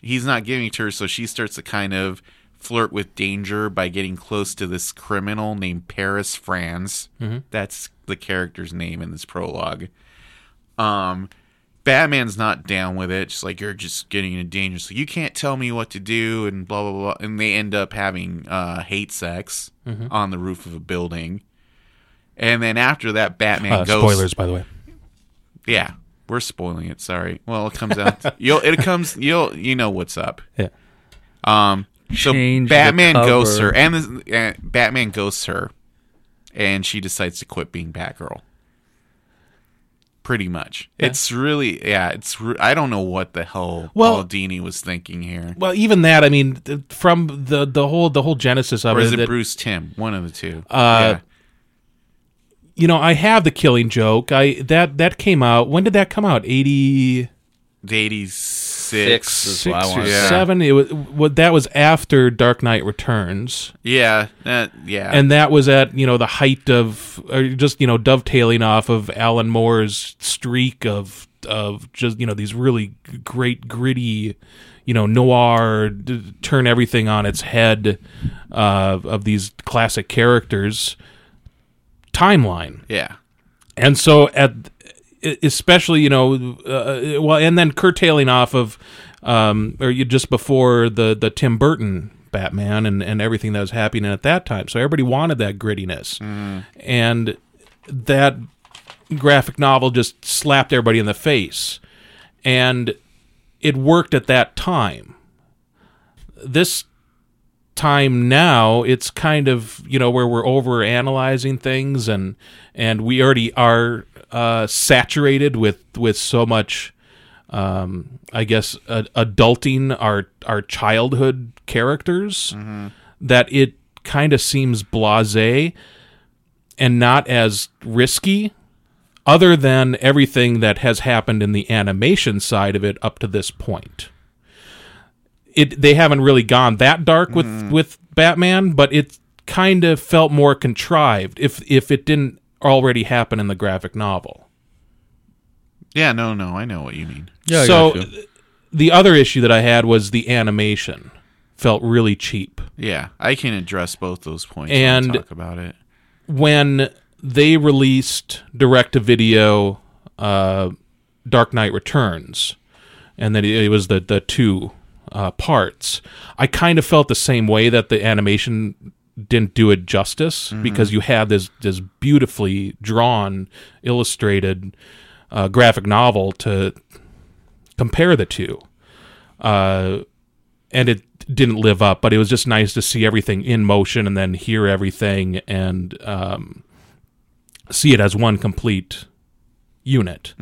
he's not giving it to her. So she starts to kind of flirt with danger by getting close to this criminal named Paris Franz. That's the character's name in this prologue. Um, Batman's not down with it. Just like you're just getting into danger, so you can't tell me what to do, and blah blah blah. And they end up having uh, hate sex on the roof of a building. And then after that, Batman Uh, goes. spoilers, by the way. Yeah, we're spoiling it. Sorry. Well, it comes out. you'll. It comes. You'll. You know what's up. Yeah. Um. So the Batman ghosts her, and this, uh, Batman ghosts her, and she decides to quit being Batgirl. pretty much. It's really yeah. It's re- I don't know what the hell Well- Paul Dini was thinking here. Well, even that, I mean, th- from the the whole the whole genesis of Or is it, it that- Bruce Timm? One of the two. Uh, you know, I have the Killing Joke. I that that came out. When did that come out? Eighty The eighty six. Six is six what I or wanna seven. It was what that was after Dark Knight Returns. Yeah, uh, yeah. and that was at you know the height of or just you know dovetailing off of Alan Moore's streak of of just you know these really great gritty you know noir d- turn everything on its head uh, of these classic characters timeline yeah. and so at especially you know uh, well and then curtailing off of um or you just before the the Tim Burton Batman and and everything that was happening at that time. So everybody wanted that grittiness. And that graphic novel just slapped everybody in the face. And it worked at that time. This time now it's kind of you know where we're over analyzing things and and we already are uh saturated with with so much um i guess uh, adulting our our childhood characters that it kind of seems blasé and not as risky other than everything that has happened in the animation side of it up to this point. It they haven't really gone that dark with with Batman, but it kind of felt more contrived. If if it didn't already happen in the graphic novel. Yeah, no, no, I know what you mean. Yeah, I so got the other issue that I had was the animation felt really cheap. Yeah, I can address both those points And- and talk about it. When they released direct to video uh, Dark Knight Returns, and that it was the the two uh, parts, I kind of felt the same way that the animation didn't do it justice because you have this this beautifully drawn, illustrated uh, graphic novel to compare the two, uh, and it didn't live up. But it was just nice to see everything in motion and then hear everything and um, see it as one complete unit.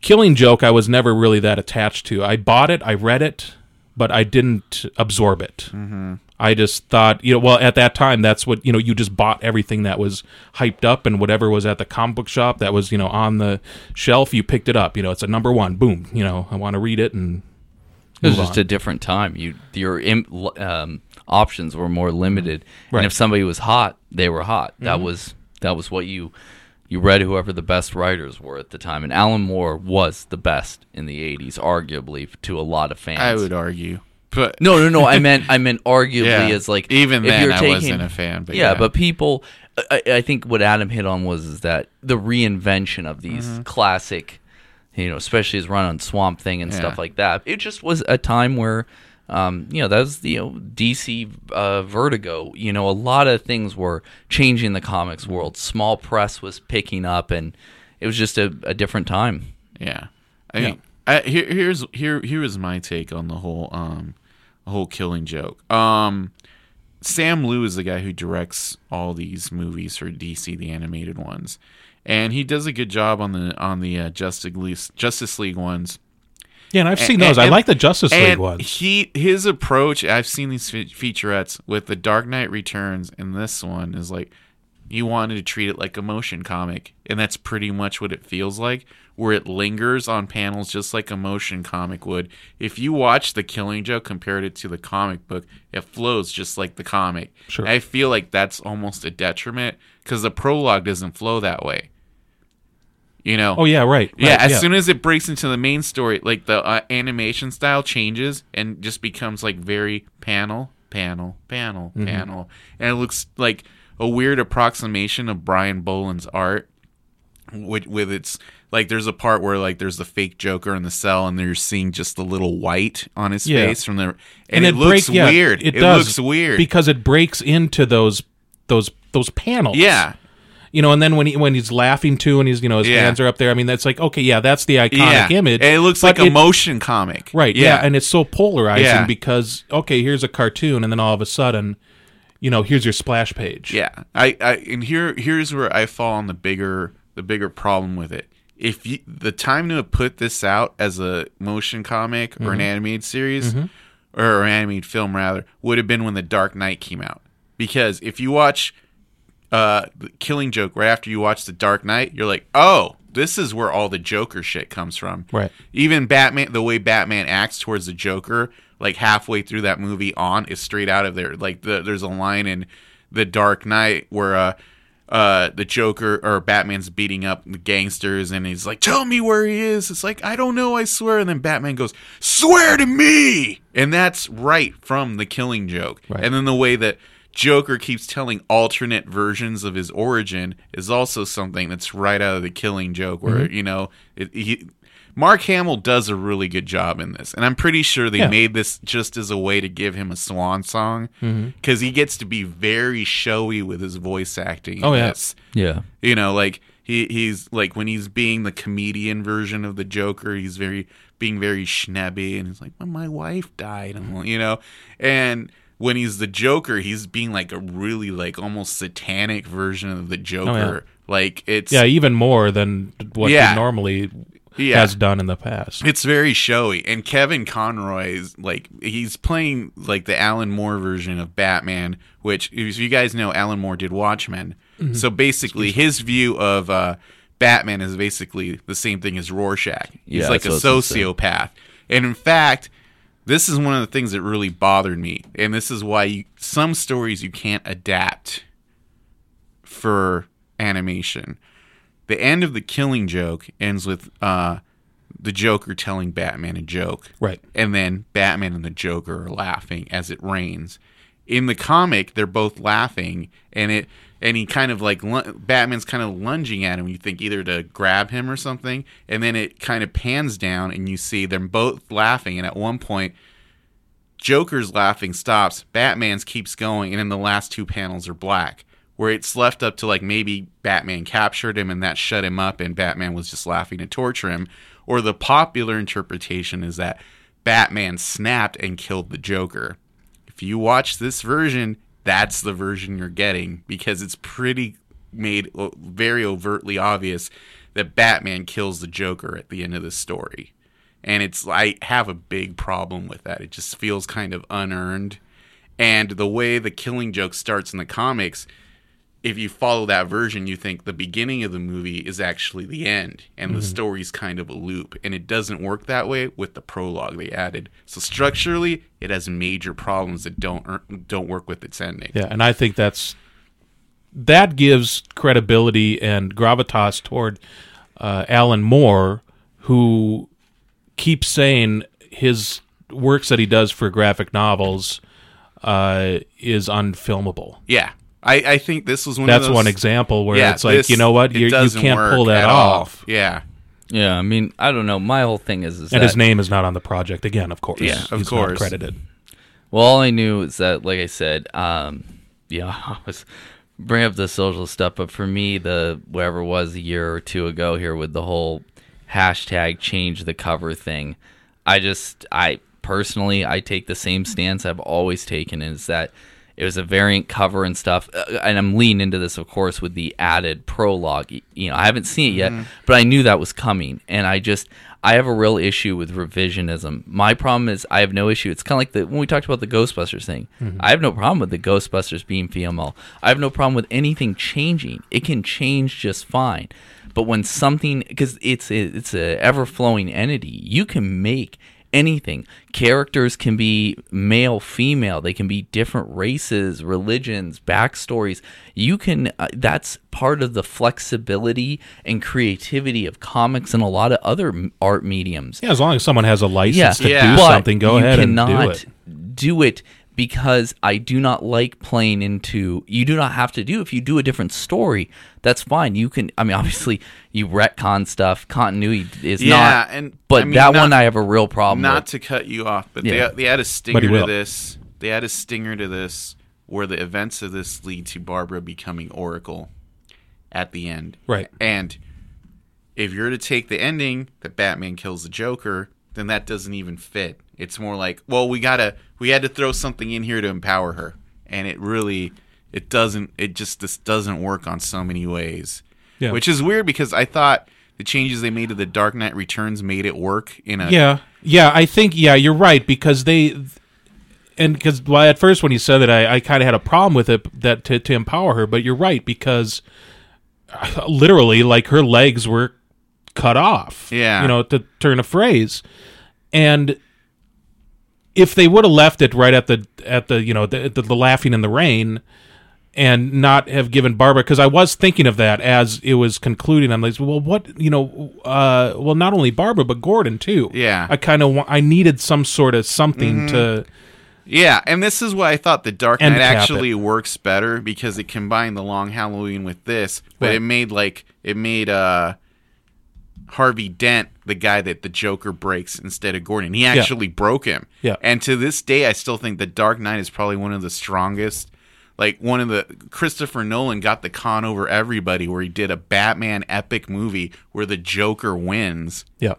Killing Joke, I was never really that attached to. I bought it, I read it, but I didn't absorb it. I just thought, you know, well, at that time, that's what, you know, you just bought everything that was hyped up and whatever was at the comic book shop that was, you know, on the shelf, you picked it up. You know, it's a number one, boom, you know, I want to read it and It was just on. a different time. You your um, options were more limited, Right. and if somebody was hot, they were hot. That Mm-hmm. was that was what you you read. Whoever the best writers were at the time, and Alan Moore was the best in the '80s, arguably to a lot of fans. I would argue, but No, no, no. I meant I meant arguably Yeah. as like Even if then, I taking- wasn't a fan, but yeah, yeah. but people, I, I think what Adam hit on was is that the reinvention of these Mm-hmm. classic, you know, especially his run on Swamp Thing and stuff like that. It just was a time where. Um, you know that was you know DC uh, Vertigo. You know a lot of things were changing the comics world. Small press was picking up, and it was just a, a different time. Yeah, I mean, I, here, here's here here is my take on the whole um, whole killing joke. Um, Sam Liu is the guy who directs all these movies for DC, the animated ones, and he does a good job on the on the uh, Justice League Justice League ones. yeah, and I've seen And- those. I like the Justice League and ones. He his approach. I've seen these fe- featurettes with the Dark Knight Returns, and this one is like you wanted to treat it like a motion comic, and that's pretty much what it feels like. Where it lingers on panels just like a motion comic would. If you watch The Killing Joke compared it to the comic book, it flows just like the comic. Sure. I feel like that's almost a detriment because the prologue doesn't flow that way. You know. Oh yeah, right. Yeah, right, as soon as it breaks into the main story, like the uh, animation style changes and just becomes like very panel, panel, panel, Mm-hmm. panel, and it looks like a weird approximation of Brian Bolland's art. With, with its like, there's a part where like there's the fake Joker in the cell, and you're seeing just the little white on his Yeah. face from the, and, it, looks break- yeah, weird. It, It, does looks weird. because it breaks into those those those panels. yeah, you know, and then when he when he's laughing too, and he's you know his Yeah. hands are up there. I mean, that's like okay, yeah, that's the iconic yeah. image. And it looks like a it- motion comic, right? Yeah. and it's so polarizing Yeah. because okay, here's a cartoon, and then all of a sudden, you know, here's your splash page. Yeah, I, I and here here's where I fall on the bigger the bigger problem with it. if you, the time to put this out as a motion comic or an animated series or an animated film rather would have been when the Dark Knight came out. Because if you watch uh, the Killing Joke right after you watch The Dark Knight, you're like, oh, this is where all the Joker shit comes from. Right. Even Batman, the way Batman acts towards the Joker, like halfway through that movie on, is straight out of there. Like the, there's a line in The Dark Knight where uh, uh, the Joker or Batman's beating up the gangsters, and he's like, "Tell me where he is." It's like, "I don't know, I swear." And then Batman goes, "Swear to me," and that's right from The Killing Joke. Right. And then the way that Joker keeps telling alternate versions of his origin is also something that's right out of the Killing Joke, where Mm-hmm. you know it, he, Mark Hamill does a really good job in this, and I'm pretty sure they Yeah. made this just as a way to give him a swan song Mm-hmm. because he gets to be very showy with his voice acting. in Oh, yeah. Yeah. you know, like he he's like when he's being the comedian version of the Joker, he's very being very schnebby, and he's like, "When my wife died," and you know, and when he's the Joker, he's being like a really like almost satanic version of the Joker. Like it's Yeah, even more than what Yeah. normally Yeah. has done in the past. It's very showy, and Kevin Conroy is like he's playing like the Alan Moore version of Batman, which if you guys know, Alan Moore did Watchmen. Mm-hmm. So basically, his view of uh, Batman is basically the same thing as Rorschach. He's Yeah, like a that's what I was gonna say. sociopath, and in fact, this is one of the things that really bothered me, and this is why you, some stories you can't adapt for animation. The end of the Killing Joke ends with uh, the Joker telling Batman a joke, Right. and then Batman and the Joker are laughing as it rains. In the comic, they're both laughing, and it and he kind of like Batman's kind of lunging at him. You think either to grab him or something, and then it kind of pans down, and you see them both laughing. And at one point, Joker's laughing stops, Batman's keeps going, and then the last two panels are black, where it's left up to like maybe Batman captured him and that shut him up, and Batman was just laughing to torture him. Or the popular interpretation is that Batman snapped and killed the Joker. If you watch this version, that's the version you're getting because it's pretty made very overtly obvious that Batman kills the Joker at the end of the story. And it's I have a big problem with that. It just feels kind of unearned. And the way the killing joke starts in the comics, if you follow that version, you think the beginning of the movie is actually the end, and the story's kind of a loop. And it doesn't work that way with the prologue they added. So structurally, it has major problems that don't don't work with its ending. Yeah, and I think that's that gives credibility and gravitas toward uh, Alan Moore, who keeps saying his works that he does for graphic novels uh, is unfilmable. Yeah, I, I think this was one. That's of those, one example where Yeah, it's like, this- you know what, you, you can't pull that at all. off. Yeah, Yeah, I mean, I don't know. My whole thing is, is And that, his name is not on the project again, of course. Yeah, of He's course. not credited. Well, all I knew is that, like I said, um, yeah, I was bring up the social stuff, but for me, the whatever it was a year or two ago here with the whole hashtag change the cover thing, I just, I personally, I take the same stance I've always taken, is that it was a variant cover and stuff, uh, and I'm leaning into this, of course, with the added prologue. You know, I haven't seen it yet, but I knew that was coming, and I just. I have a real issue with revisionism. My problem is I have no issue. It's kind of like the when we talked about the Ghostbusters thing. I have no problem with the Ghostbusters being female. I have no problem with anything changing. It can change just fine. But when something because it's it's a ever flowing entity, you can make anything. Characters can be male, female. They can be different races, religions, backstories. You can. Uh, that's part of the flexibility and creativity of comics and a lot of other art mediums. Yeah, as long as someone has a license Yeah, to Yeah. do but something, go you ahead and do cannot it. do it because I do not like playing into. You do not have to do. If you do a different story, that's fine. You can. I mean, obviously, you retcon stuff. Continuity is Yeah, not. and, but I mean, that not- one I have a real problem Not with. to cut you off, but Yeah. they they add a stinger to this. They add a stinger to this, where the events of this lead to Barbara becoming Oracle at the end. Right. And if you're to take the ending that Batman kills the Joker, then that doesn't even fit. It's more like, well, we gotta we had to throw something in here to empower her, and it really it doesn't it just this doesn't work on so many ways. Yeah. Which is weird because I thought the changes they made to the Dark Knight Returns made it work in a Yeah, yeah, I think yeah, you're right because they and because well, at first when you said that, I, I kind of had a problem with it that to, to empower her, but you're right because literally, like her legs were cut off. Yeah. you know, to turn a phrase, and if they would have left it right at the at the you know the, the, the laughing in the rain and not have given Barbara because I was thinking of that as it was concluding. I'm like, well, what you know? Uh, well, not only Barbara but Gordon too. Yeah. I kind of wa- I needed some sort of something to. Yeah, and this is why I thought the Dark Knight actually works better because it combined the Long Halloween with this, but Right. it made like it made uh Harvey Dent the guy that the Joker breaks instead of Gordon. He actually broke him. Yeah. And to this day I still think the Dark Knight is probably one of the strongest like one of the Christopher Nolan got the con over everybody where he did a Batman epic movie where the Joker wins Yeah.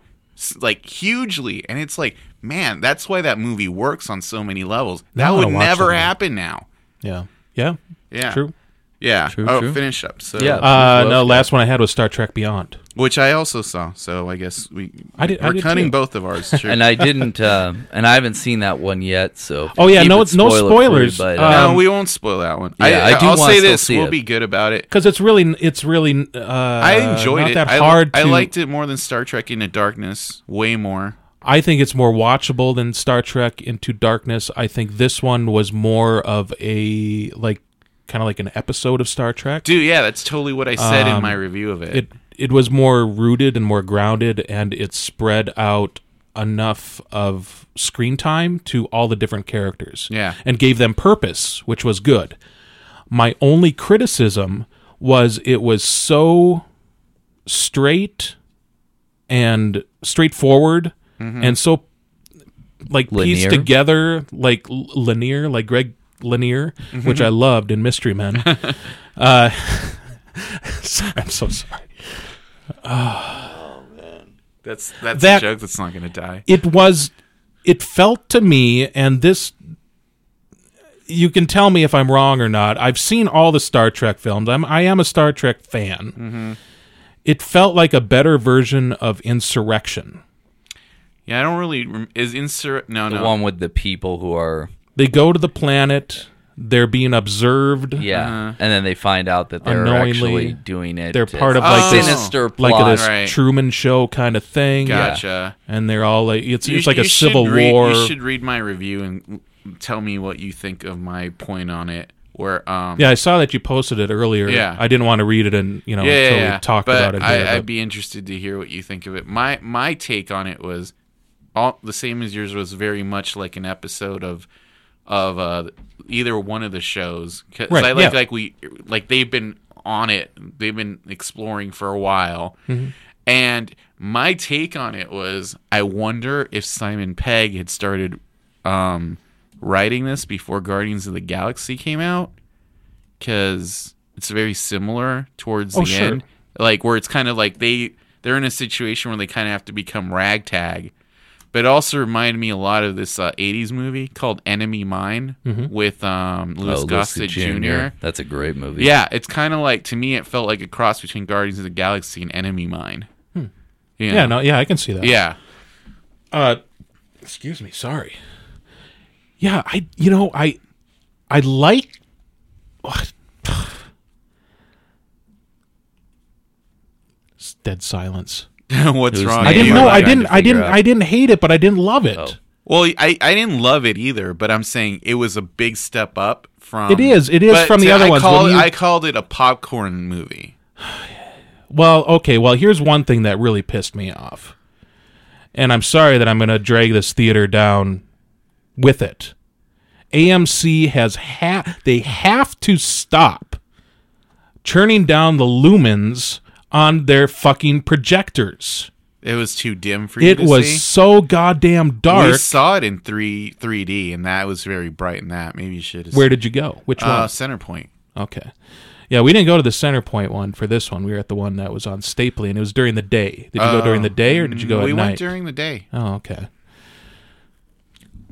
like hugely and it's like man that's why that movie works on so many levels that would never that happen now Yeah. Yeah. yeah True. Yeah True, oh true. finish up so Yeah. Uh, no, last one I had was Star Trek Beyond. which i also saw so i guess we I did, we're did cutting too. both of ours true. and I didn't, uh, and I haven't seen that one yet. So Oh, yeah, no- it no spoiler-free, spoilers. But, Uh, no um, we won't spoil that one yeah, I, I do i'll say this see we'll it. be good about it Because it's really, it's really. Uh, i enjoyed not it that I, hard. I to, liked it more than star trek into darkness way more I think it's more watchable than Star Trek Into Darkness. I think this one was more of a like kind of like an episode of Star Trek. dude yeah that's totally what i said in Um, my review of it, It it was more rooted and more grounded, and it spread out enough of screen time to all the different characters. Yeah. and gave them purpose, which was good. My only criticism was it was so straight and straightforward and so like pieced together like l- linear like greg Kinnear which i loved in mystery men. Uh i'm so sorry. Oh man. that's that's that- a joke that's not gonna die. it was it felt to me and this you can tell me if i'm wrong or not i've seen all the star trek films. I'm i am a star trek fan. Mm-hmm. it felt like a better version of insurrection. Yeah i don't really is insert no no. the no. one with the people who are they go to the planet they're being observed yeah, Uh-huh. and then they find out that they're Unknowingly, actually doing it. they're part of, like, a this- sinister like plot. this Right. truman show kind of thing gotcha and they're all like it's, You it's like a civil read- war You should read my review and tell me what you think of my point on it. Where um yeah i saw that you posted it earlier Yeah. i didn't want to read it and you know yeah, until yeah, yeah. we talked but about it I, here, I'd be interested to hear what you think of it. My my take on it was all the same as yours. Was very much like an episode of of uh, either one of the shows. 'Cause Right, I like yeah. like we like they've been on it. They've been exploring for a while. Mm-hmm. And my take on it was, I wonder if Simon Pegg had started um, writing this before Guardians of the Galaxy came out, because it's very similar towards Oh, the sure. end, like where it's kind of like they they're in a situation where they kind of have to become ragtag. But it also reminded me a lot of this uh, '80s movie called Enemy Mine Mm-hmm. with um, Louis Oh, Gossett Lucy Jr. That's a great movie. Yeah, it's kind of like to me, it felt like a cross between Guardians of the Galaxy and Enemy Mine. You yeah no yeah i can see that yeah. Uh, excuse me. Sorry. Yeah, I. You know, I. I like. Dead silence. What's wrong? I didn't know. I didn't. I didn't. out. I didn't hate it, but I didn't love it. Oh. Well, I, I didn't love it either, but I'm saying it was a big step up from. It is. It is from the other I ones. Called, you- I called it a popcorn movie. Well, okay. Well, here's one thing that really pissed me off, and I'm sorry that I'm going to drag this theater down with it. AMC has ha- they have to stop churning down the lumens on their fucking projectors. It was too dim for you It to was see. so goddamn dark. We dark. saw it in three 3D, and that was very bright. In that, maybe you should. have Where did you go? Which uh, one? Center Point? Okay. Yeah, we didn't go to the center point one for this one. We were at the one that was on Stapley, and it was during the day. Did you go during the day or did you go we at went during the day. oh, okay.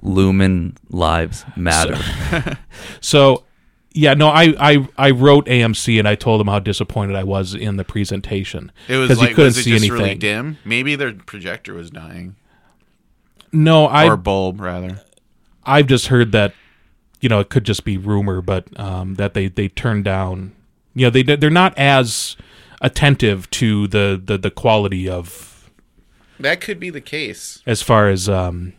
Lumen lives matter. So yeah, no, I, I I wrote AMC and I told them how disappointed I was in the presentation It was because like you couldn't was it see just anything. really dim? Maybe their projector was dying, No, I or bulb rather. I've just heard that you know it could just be rumor, but um, that they they turned down. You know, they they're not as attentive to the the, the quality of That could be the case. as far as um,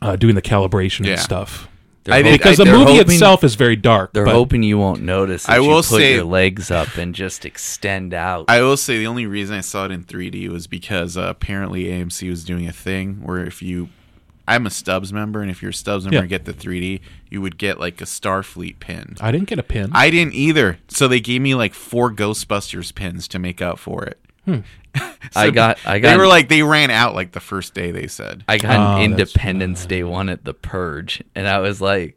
uh, doing the calibration Yeah. and stuff. They're I hop- think- Because the movie hoping- itself is very dark. They're but hoping you won't notice. I If you will put say- your legs up and just extend out. I will say the only reason I saw it in 3D was because uh, apparently AMC was doing a thing where if you, I'm a Stubs member, and if you're a Stubs member Yeah. and get the 3D, you would get like a Starfleet pin. I didn't get a pin. I didn't either, so they gave me like four Ghostbusters pins to make up for it. I got. I got. They were like they ran out like the first day. They said. I got Oh, an that's- Independence Day one at the Purge, and I was like,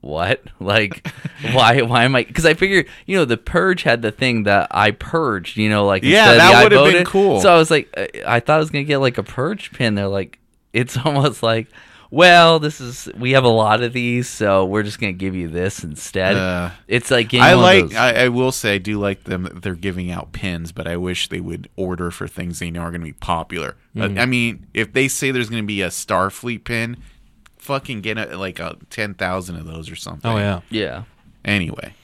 "What? Like, why? Why am I?" Because I figured, you know, the Purge had the thing that I purged. You know, like Yeah, that would've been cool. So I was like, I- I thought I was gonna get like a Purge pin. They're like, it's almost like, well, this is we have a lot of these, so we're just gonna give you this instead. Uh, it's like I like. I, I will say I do like them. They're giving out pins, but I wish they would order for things they know are going to be popular. Uh, Mm. I mean, if they say there's going to be a Starfleet pin, fucking get a, like a ten thousand of those or something. oh yeah. yeah, Anyway,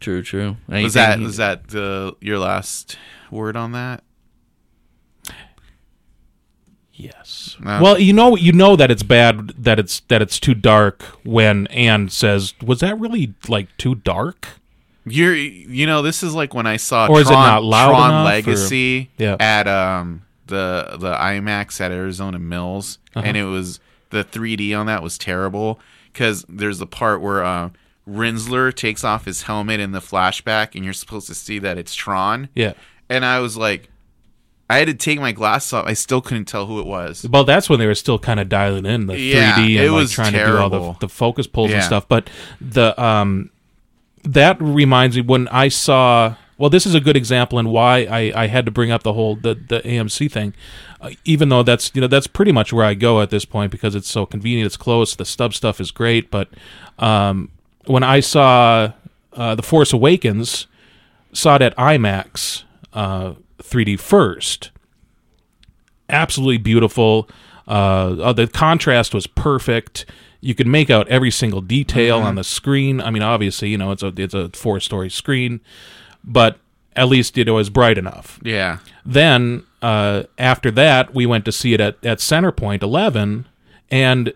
true, true. was that was that uh, your last word on that? Yes. No. Well, you know, you know that it's bad that it's that it's too dark when Anne says, "Was that really like too dark?" You're, you know, this is like when I saw Or Tron, is it not loud Tron enough, or- Legacy Yeah. at um the the IMAX at Arizona Mills, Uh-huh. and it was the 3D on that was terrible because there's the part where uh, Rinzler takes off his helmet in the flashback, and you're supposed to see that it's Tron, Yeah. and I was like, I had to take my glasses off. I still couldn't tell who it was. Well, that's when they were still kind of dialing in the Yeah, 3D and it like trying to do all the, the focus pulls and stuff. But the um, that reminds me when I saw. Well, this is a good example and why I, I had to bring up the whole the, the AMC thing, uh, even though that's you know that's pretty much where I go at this point because it's so convenient, it's close, the stub stuff is great. But um, when I saw uh, the Force Awakens, saw it at IMAX uh, 3D first, absolutely beautiful. Uh, uh, the contrast was perfect. You could make out every single detail on the screen. I mean, obviously, you know, it's a it's a four story screen, but at least it was bright enough. Yeah, Then uh, after that, we went to see it at at Centerpoint Eleven, and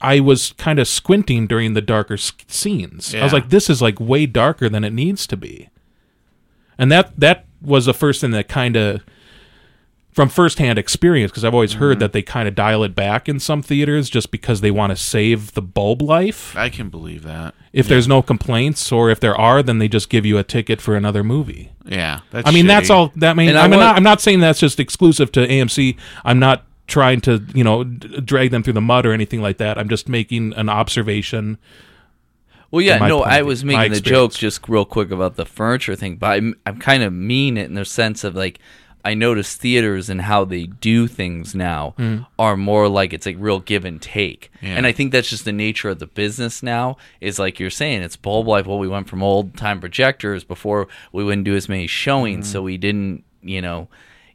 I was kind of squinting during the darker scenes. I was like, "This is like way darker than it needs to be," and that that was the first thing that kind of from firsthand experience because I've always heard Mm-hmm. that they kind of dial it back in some theaters just because they want to save the bulb life. I can believe that. If there's no complaints, or if there are, then they just give you a ticket for another movie. Yeah, that's I mean, that's all. That mean, I I mean, want- not, I'm not saying that's just exclusive to AMC. I'm not trying to, you know, d- drag them through the mud or anything like that. I'm just making an observation. Well, yeah, no, point I was making the joke just real quick about the furniture thing, but I'm, I'm kind of mean it in the sense of like I notice theaters and how they do things now Hmm. are more like it's like real give and take, Yeah. and I think that's just the nature of the business now. Is like you're saying, it's bulb life. Well, we went from old time projectors before we wouldn't do as many showings, Hmm. so we didn't, you know,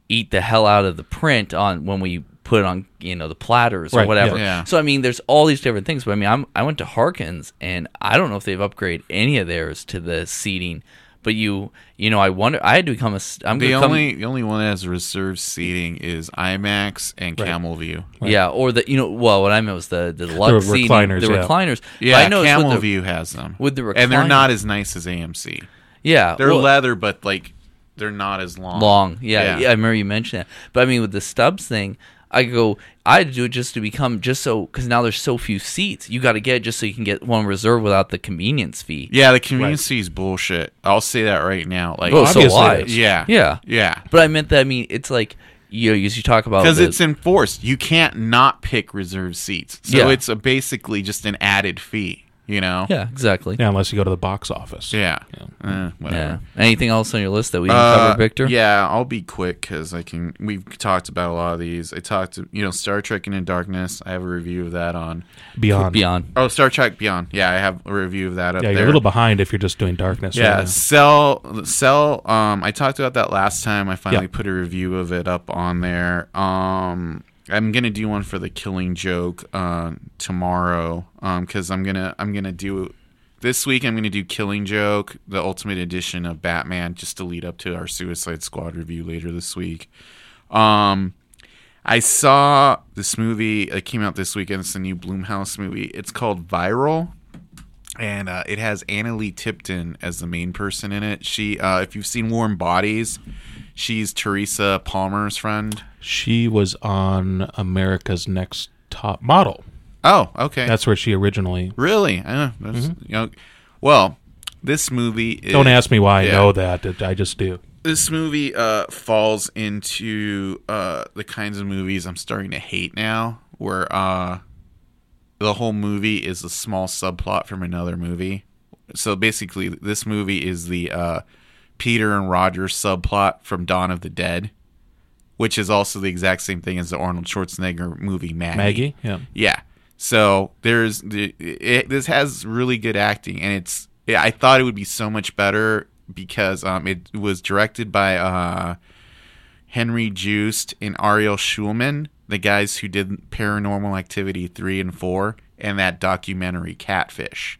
eat the hell out of the print on when we put on you know the platters or Right, whatever. yeah. Yeah. So I mean, there's all these different things. But I mean, I'm I went to Harkins, and I don't know if they've upgraded any of theirs to the seating. But you, you know, I wonder. I had to become a. s- I'm The gonna come, only the only one that has reserved seating is IMAX and Camel View. yeah, or the you know, well, what I meant was the the deluxe seating, recliners, the yeah. recliners. But Yeah, I noticed Camel the, View has them. with the and they're not as nice as AMC. Yeah, They're well, leather, but like they're not as long. long. Yeah, Yeah. yeah, I remember you mentioned that. But I mean, with the Stubs thing, I go. I had to do it just to become just so because now there's so few seats. You got to get it just so you can get one reserved without the convenience fee. Yeah, the convenience is bullshit. I'll say that right now. Like, Oh, so why? yeah, Yeah, yeah, But I meant that. I mean, it's like you know, as you talk about because it's enforced. You can't not pick reserved seats, so Yeah. it's a basically just an added fee. You know? Yeah, exactly. Yeah, unless you go to the box office. Yeah. Yeah. Eh, Yeah. whatever. Anything else on your list that we didn't Uh, cover, Victor? Yeah, I'll be quick because I can. We've talked about a lot of these. I talked, to, you know, Star Trek Into Darkness. I have a review of that on. Beyond. Beyond. Oh, Star Trek Beyond. Yeah, I have a review of that up Yeah, there. you're a little behind if you're just doing darkness. Yeah, right now. Cell Cell um I talked about that last time. I finally Yeah. put a review of it up on there. Um I'm to do one for the killing joke uh tomorrow um cuz I'm to I'm to do this week I'm to do Killing Joke, the ultimate edition of Batman just to lead up to our Suicide Squad review later this week. Um I saw this movie that came out this weekend. It's a new Blumhouse movie. It's called Viral and uh, it has Analeigh Tipton as the main person in it. She, uh, if you've seen Warm Bodies, she's Teresa Palmer's friend. She was on America's Next Top Model. Oh, okay, That's where she originally. really. Uh, that's, you know, well, this movie. Is, Mm-hmm. Don't ask me why I know that. I just do. This movie uh, falls into uh, the kinds of movies I'm starting to hate now, where uh, the whole movie is a small subplot from another movie. So basically, this movie is the uh, Peter and Roger subplot from Dawn of the Dead, which is also the exact same thing as the Arnold Schwarzenegger movie Maggie. Maggie? Yeah. Yeah. So there's the it, this has really good acting, and it's yeah, I thought it would be so much better because um it was directed by uh Henry Joost and Ariel Schulman, the guys who did Paranormal Activity three and four, and that documentary Catfish.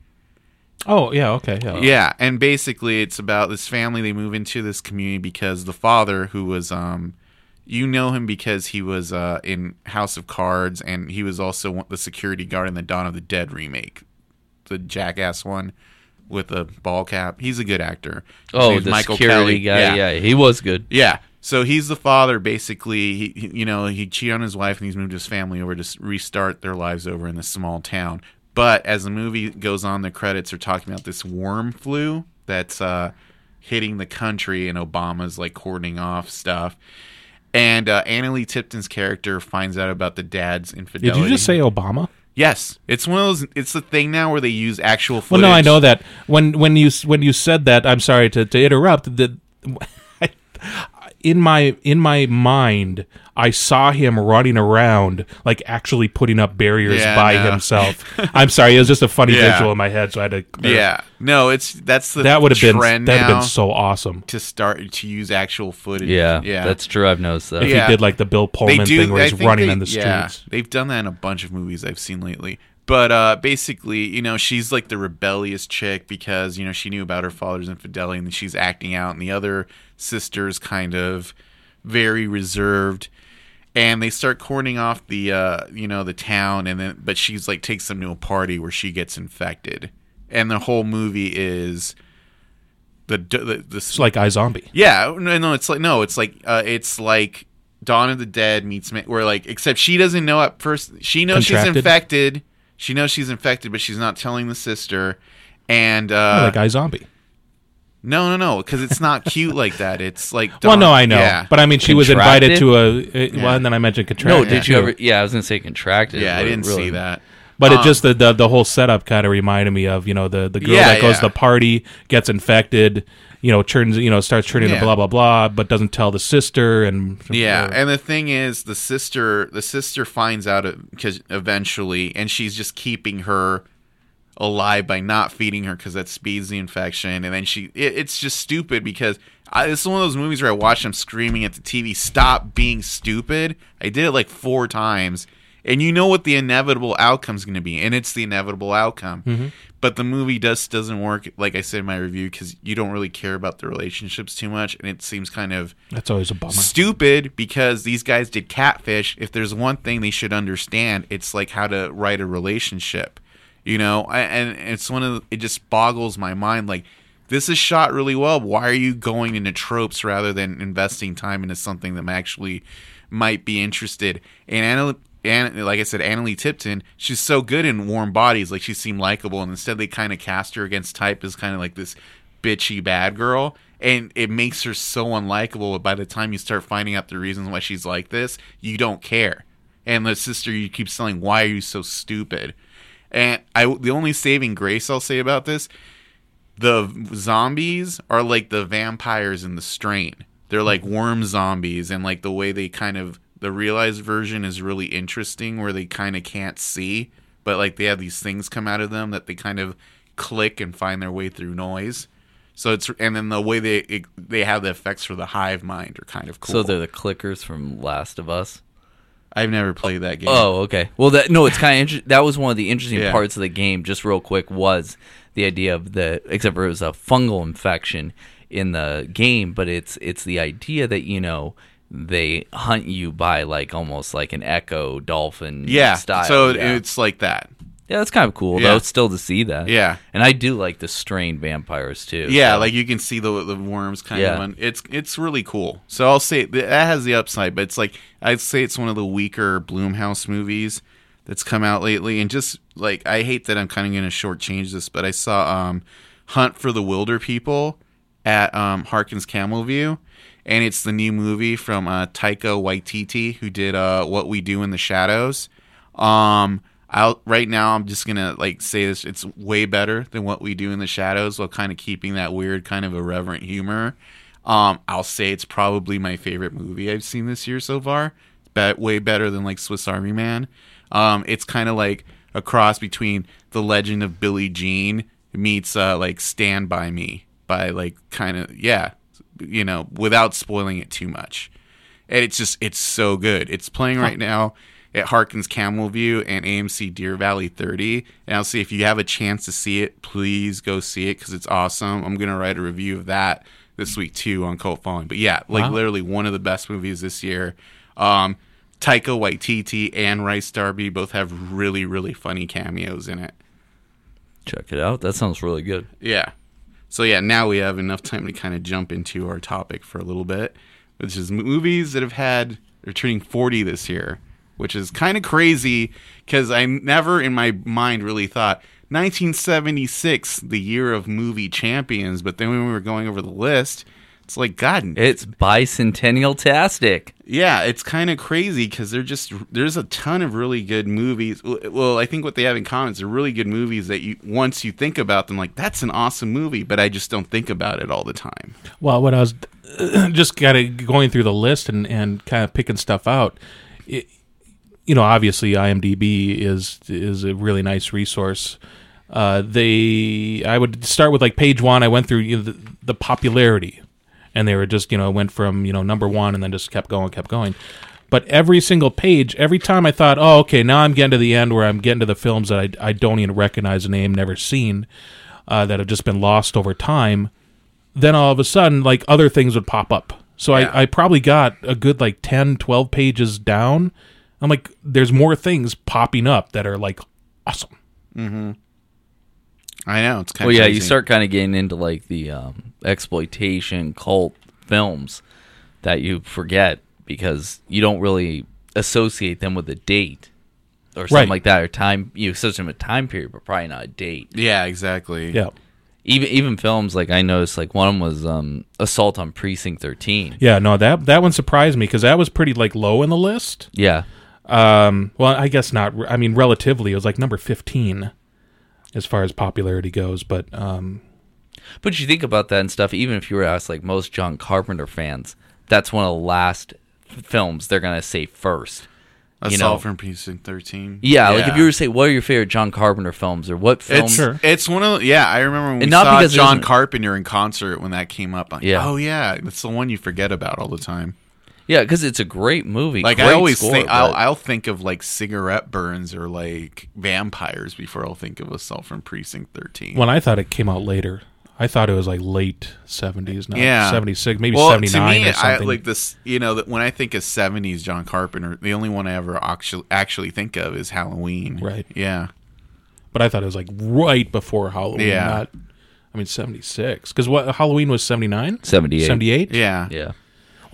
Oh, yeah. Okay. Yeah. Yeah, and basically it's about this family. They move into this community because the father, who was, um, you know him because he was uh, in House of Cards, and he was also the security guard in the Dawn of the Dead remake, the Jackass one with a ball cap. He's a good actor. His Oh, the security guy. Yeah. he was good. yeah. So he's the father, basically. He, he- you know, he cheated on his wife and he's moved his family over to restart their lives over in this small town. But as the movie goes on, the credits are talking about this worm flu that's uh, hitting the country, and Obama's like cordoning off stuff. And uh, Analeigh Tipton's character finds out about the dad's infidelity. Did you just say Obama? yes? It's one of those. It's the thing now where they use actual Well, no, I know that. When when you when you said that, I'm sorry to, to interrupt. That in my in my mind, I saw him running around, like actually putting up barriers Yeah, by no. himself. I'm sorry, it was just a funny Yeah. visual in my head, so I had to. clear- Yeah, no, it's that's the that would have been trend that would have been so awesome to start to use actual footage. Yeah, yeah, that's true. I've noticed that. if Yeah. he did like the Bill Pullman thing where I he's running they- on the yeah, streets. they've done that in a bunch of movies I've seen lately. But uh, basically, you know, she's like the rebellious chick because you know she knew about her father's infidelity and she's acting out, and the other sister's kind of very reserved. And they start corning off the, uh, you know, the town, and then but she's like takes them to a party where she gets infected, and the whole movie is the the, the It's like iZombie. yeah, no, no, it's like no, it's like uh, it's like Dawn of the Dead meets where like except she doesn't know at first. She knows she's infected. She knows she's infected, but she's not telling the sister. And uh, like zombie. no, no, no, because it's not cute like that. It's like Well, no, I know, Yeah, but I mean, she was invited to a. uh, Yeah. Well, and then I mentioned No, contracted. did you ever? Yeah, I was gonna say contracted. yeah, I didn't really- see that. But Um, it just the, the the whole setup kind of reminded me of you know the the girl Yeah, that goes yeah. to the party gets infected, you know turns you know starts turning Yeah. to blah blah blah, but doesn't tell the sister and Yeah, and the thing is, the sister, the sister finds out because eventually, and she's just keeping her alive by not feeding her because that speeds the infection, and then she, it, it's just stupid because I, this is one of those movies where I watch them screaming at the TV, "Stop being stupid!" I did it like four times, and you know what the inevitable outcome is going to be, and it's the inevitable outcome. Mm-hmm. But the movie just doesn't work, like I said in my review, because you don't really care about the relationships too much, and it seems kind of that's always a bummer. stupid because these guys did catfish. If there's one thing they should understand, it's like how to write a relationship. You know, I- and it's one of the, it just boggles my mind. Like this is shot really well. Why are you going into tropes rather than investing time into something that actually might be interested? And Anna like I said, Analeigh Tipton, she's so good in warm bodies. Like she seemed likable, and instead they kind of cast her against type as kind of like this bitchy bad girl and it makes her so unlikable but by the time you start finding out the reasons why she's like this you don't care and the sister you keep saying why are you so stupid And I the only saving grace I'll say about this, the zombies are like the vampires in the strain. They're like worm zombies, and like the way they kind of the realized version is really interesting, where they kind of can't see, but like they have these things come out of them that they kind of click and find their way through noise. So it's and then the way they it, they have the effects for the hive mind are kind of cool. So they're the clickers from Last of Us. I've never played that game. Oh, okay. Well, that no, it's kind of inter- that was one of the interesting Yeah. parts of the game. Just real quick, was the idea of the except for it was a fungal infection in the game, but it's it's the idea that you know they hunt you by like almost like an echo dolphin yeah. style. So yeah. it's like that. yeah, that's kind of cool Yeah. though. Still to see that. Yeah. and I do like the strained vampires too. Yeah, so- like you can see the the worms kind Yeah. of. On. It's it's really cool. So I'll say that has the upside, but it's like I'd say it's one of the weaker Blumhouse movies that's come out lately. And just like I hate that I'm kind of going to shortchange this, but I saw um, Hunt for the Wilderpeople at um, Harkins Camel View, and it's the new movie from uh, Taika Waititi who did uh, What We Do in the Shadows. Um, I'll right now I'm just gonna like say this. It's way better than what we do in the shadows, while kind of keeping that weird kind of irreverent humor. Um, I'll say it's probably my favorite movie I've seen this year so far. Way better than like Swiss Army Man. Um, it's kind of like a cross between The Legend of Billie Jean meets uh, like Stand by Me by like kind of yeah, you know, without spoiling it too much and it's just it's so good. It's playing right now at Harkins Camel View and AMC Deer Valley 30. And I'll see if you have a chance to see it, please go see it because it's awesome. I'm gonna write a review of that this week too on Cult Following. But yeah, like Wow. literally one of the best movies this year. Um, Taika Waititi and Rhys Darby both have really really funny cameos in it. check it out. That sounds really good. Yeah. So yeah, now we have enough time to kind of jump into our topic for a little bit, which is movies that have had they're turning 40 this year, which is kind of crazy because I never in my mind really thought 1976, the year of movie champions, but then when we were going over the list, it's like God, It's bicentennial tastic. yeah, it's kind of crazy because they're just there's a ton of really good movies. Well, I think what they have in common is they're really good movies that you once you think about them, like that's an awesome movie, but I just don't think about it all the time. Well, when I was just kind of going through the list and, and kind of picking stuff out, it, you know, obviously IMDb is is a really nice resource. Uh, they, I would start with like page one. I went through you know, the, the popularity, and they were just you know went from you know number one and then just kept going, kept going. But every single page, every time I thought, oh, okay, now I'm getting to the end where I'm getting to the films that I, I don't even recognize the name, never seen, uh, that have just been lost over time then all of a sudden like other things would pop up so Yeah. I, I probably got a good like 10 12 pages down i'm like there's more things popping up that are like awesome I know it's kind Well, of yeah, you start kind of getting into like the um, exploitation cult films that you forget because you don't really associate them with a date or something Right. like that or time. You associate them with time period, but probably not a date. Yeah, exactly. yeah Even even films like I noticed, like one of them was um, Assault on Precinct Thirteen. yeah no that that one surprised me because that was pretty like low in the list Yeah, um well i guess not i mean relatively it was like number 15 as far as popularity goes but um but you think about that and stuff. Even if you were asked, like most John Carpenter fans, that's one of the last films they're gonna say first. Assault you know, from Precinct 13. Yeah, like if you were to say, "What are your favorite John Carpenter films?" or "What films?" It's, Sure. it's one of the, yeah. I remember when we not saw because John Carpenter in concert when that came up. Like, Yeah. oh yeah, it's the one you forget about all the time. Yeah, because it's a great movie. Like great I always score, think, I'll, I'll think of like cigarette burns or like vampires before I'll think of Assault from Precinct 13. when i thought it came out later i thought it was like late 70s not Yeah. 76 maybe well, 79 to me, or I something like this. You know, that when I think of '70s John Carpenter, the only one I ever actually actually think of is Halloween. Right. Yeah. but I thought it was like right before Halloween. Yeah. Not, I mean, 76. Because what Halloween was 79? 78. 78? Yeah. Yeah.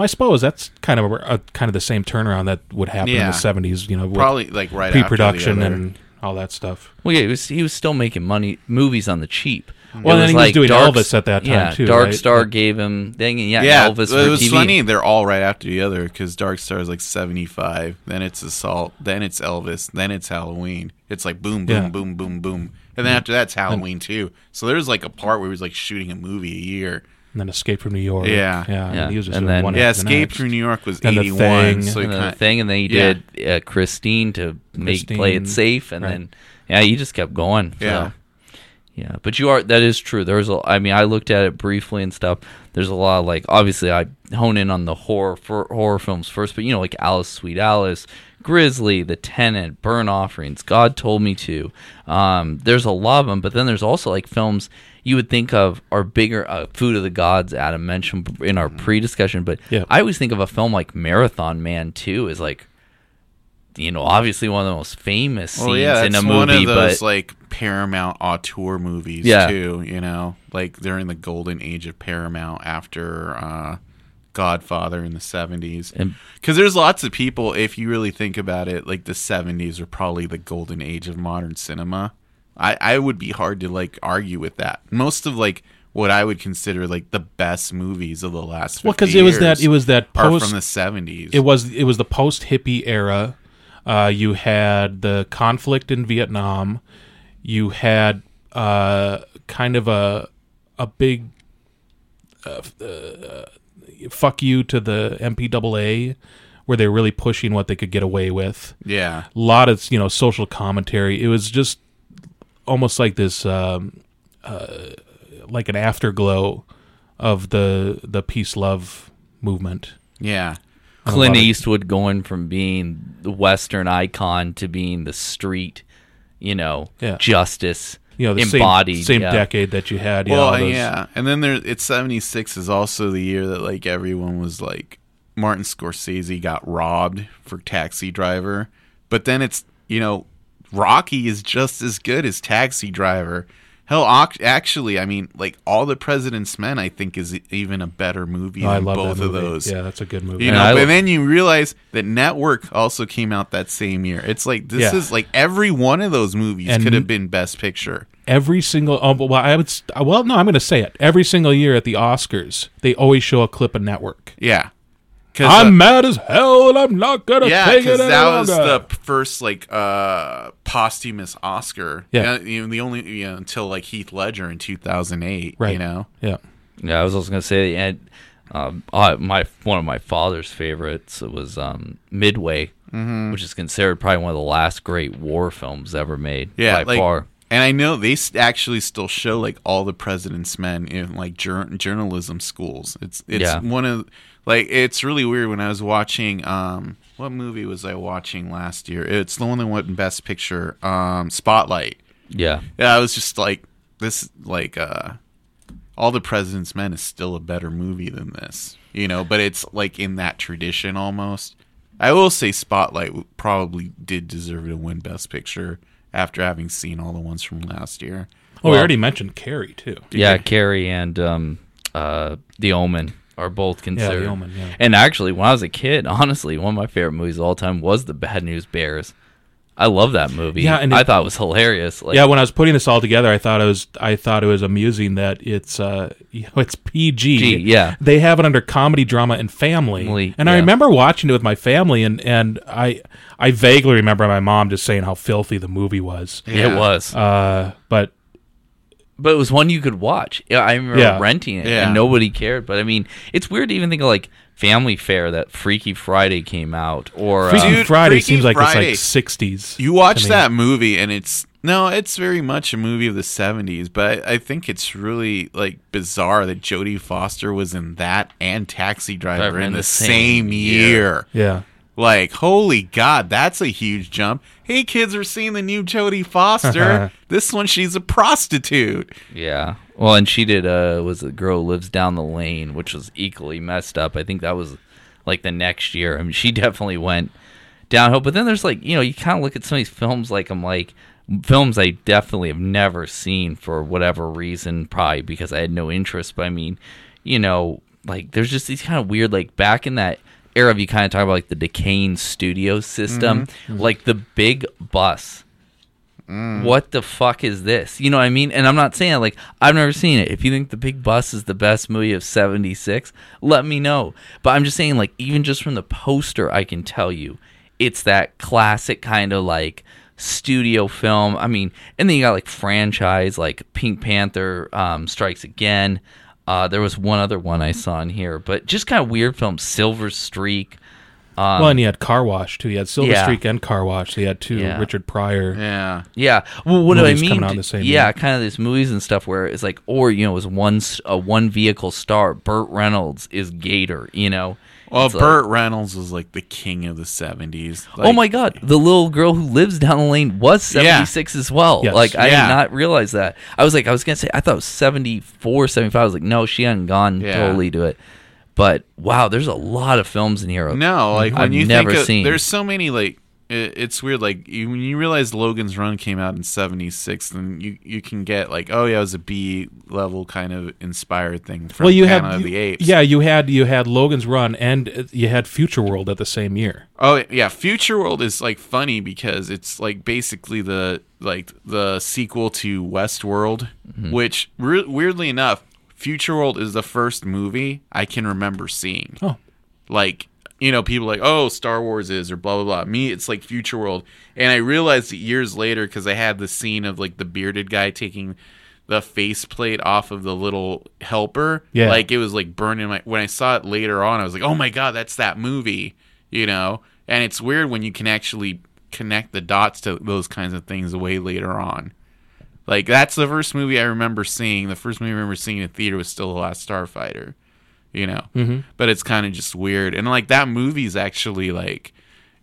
Well, I suppose that's kind of a, a- kind of the same turnaround that would happen in the 70s, you know, with Probably like right after the pre-production other. and all that stuff. Well, yeah, he was, he was still making money movies on the cheap. Well, It then he was like doing Dark- Elvis at that time, yeah, too, Dark right? Star Yeah. gave him dang it, yeah, Yeah, Elvis it was TV. funny. They're all right after the other because Dark Star is like seventy five, then it's Assault, then it's Elvis, then it's Halloween. It's like boom, boom, Yeah. boom, boom, boom, and then after that's Halloween too. So there's like a part where he was like shooting a movie a year. And then Escape from New York. Yeah. yeah. Yeah. He was just And then- one Yeah, after the Escape from New York was And The eighty one. Thing. So and then kind the thing, and then he Yeah. did uh, Christine to make play it safe, and right. then yeah, you just kept going. so. Yeah. yeah. But you are that is true. There's a. I mean, I looked at it briefly and stuff. There's a lot of like obviously I hone in on the horror for horror films first, but you know like Alice, Sweet Alice, Grizzly, The Tenant, Burnt Offerings, God Told Me to. Um, there's a lot of them, but then there's also like films you would think of are bigger. Uh, Food of the Gods, Adam mentioned in our pre-discussion, but Yeah. I always think of a film like Marathon Man too as like, you know, obviously one of the most famous scenes Well, yeah, in a one movie, of those but like Paramount auteur movies Yeah. too. You know, like during the golden age of Paramount after uh, Godfather in the seventies. Because there's lots of people, if you really think about it, like the seventies are probably the golden age of modern cinema. I I would be hard to like argue with that. Most of like what I would consider like the best movies of the last Well, because it was that it was that post from the seventies. it was it was the post hippie era. Uh, you had the conflict in Vietnam. You had uh, kind of a a big uh, uh, fuck you to the MPAA, where they're really pushing what they could get away with. yeah. A lot of you know social commentary. It was just almost like this, um, uh, like an afterglow of the the peace love movement. Yeah. Clint Eastwood going from being the Western icon to being the street, you know, Yeah. justice you know the embodied. same, same yeah. decade that you had. You Well, all those- yeah, and then there it's seventy six is also the year that like everyone was like Martin Scorsese got robbed for Taxi Driver, but then it's you know Rocky is just as good as Taxi Driver. Hell, actually, I mean, like all the President's Men, I think is even a better movie Oh, I than love both of those. Yeah, that's a good movie. You And know, I- but then you realize that Network also came out that same year. It's like this Yeah. is like every one of those movies And- could have been Best Picture. Every single oh, well, I would st- well, no, I'm going to say it. Every single year at the Oscars, they always show a clip of Network. Yeah, I'm uh, mad as hell, and I'm not gonna yeah, take it because any that was longer. the first like uh posthumous Oscar. Yeah. You know, the only you know until like Heath Ledger in 2008. right. You know, yeah. Yeah, I was also gonna say, and um, uh, my one of my father's favorites was um, Midway, Mm-hmm. which is considered probably one of the last great war films ever made. yeah, by like, far. And I know they actually still show like all the President's Men in like jour- journalism schools. It's it's Yeah. one of like it's really weird when I was watching um what movie was I watching last year? It's the one that won Best Picture, um Spotlight. Yeah, Yeah, I was just like this like uh all the President's Men is still a better movie than this. You know, but it's like in that tradition almost. I will say Spotlight probably did deserve to win Best Picture after having seen all the ones from last year. Oh, we already mentioned Carrie too. yeah. Carrie and um, uh, The Omen are both considered. Omen, yeah. And actually, when I was a kid, honestly, one of my favorite movies of all time was The Bad News Bears. I love that movie. Yeah, and I thought it was hilarious. Like, yeah, when I was putting this all together, I thought it was I thought it was amusing that it's uh you know, it's PG. G, yeah. They have it under comedy, drama, and family. Family, and I remember watching it with my family, and and I I vaguely remember my mom just saying how filthy the movie was. it was. Uh, but but it was one you could watch. I remember Yeah. renting it, Yeah. and nobody cared. But I mean, it's weird to even think of like Family Fare that Freaky Friday came out, or Freaky uh, Dude, Friday Freaky seems like Friday. it's like '60s. You watch that movie and it's no, it's very much a movie of the '70s, but I, I think it's really like bizarre that Jodie Foster was in that and Taxi Driver Driver in the, same, year. Yeah. Like, holy God, that's a huge jump. Hey, kids are seeing the new Jodie Foster. this one, she's a prostitute. yeah. Well, and she did. Uh, was the girl who lives down the lane, which was equally messed up. I think that was like the next year. I mean, she definitely went downhill. But then there's like you know you kind of look at some of these films like I'm like films I definitely have never seen for whatever reason, probably because I had no interest. But I mean, you know, like there's just these kind of weird like back in that era of you kind of talk about like the decaying studio system, mm-hmm. Mm-hmm. like the big bus mm. what the fuck is this? You know what I mean? And I'm not saying like I've never seen it. If you think The Big Bus is the best movie of 76, let me know. But I'm just saying like even just from the poster I can tell you it's that classic kind of like studio film. I mean, and then you got like franchise like Pink Panther um, Strikes Again. Uh, there was one other one I saw in here, but just kind of weird films. Silver Streak. Um, well, and you had Car Wash too. He had Silver Yeah. Streak and Car Wash. So you had two Yeah. Richard Pryor. Yeah. Yeah. Well, what do I mean? coming out the same yeah, year. kind of these movies and stuff where it's like, or you know, it was one s- a one vehicle star. Burt Reynolds is Gator. You know. Well, It's like- Burt Reynolds was like the king of the '70s. oh my God! The little girl who lives down the lane was seventy six as well. Yes. Like I Yeah. did not realize that. I was like, I was gonna say, I thought it was 74, 75. I was like, no, she hadn't gone Yeah. totally to it. But wow, there's a lot of films in here. No, like when I've you never think of, seen. there's so many like it, it's weird. Like you, when you realize Logan's Run came out in '76, then you you can get like, oh yeah, it was a B level kind of inspired thing from Well, you Planet had the Apes. yeah, you had you had Logan's Run and uh, you had Future World at the same year. Oh yeah, Future World is like funny because it's like basically the like the sequel to Westworld, Mm-hmm. which re- weirdly enough, Future World is the first movie I can remember seeing. Oh, like you know people like oh star wars is or blah blah blah. Me it's like future world. And i realized it years later because i had the scene of like the bearded guy taking the faceplate off of the little helper. Yeah. like it was like burning my when i saw it later on i was like oh my god that's that movie you know? And it's weird when you can actually connect the dots to those kinds of things way later on. Like that's the first movie i remember seeing. The first movie i remember seeing in theater was still the last starfighter you know Mm-hmm. but it's kind of just weird and like that movie's actually like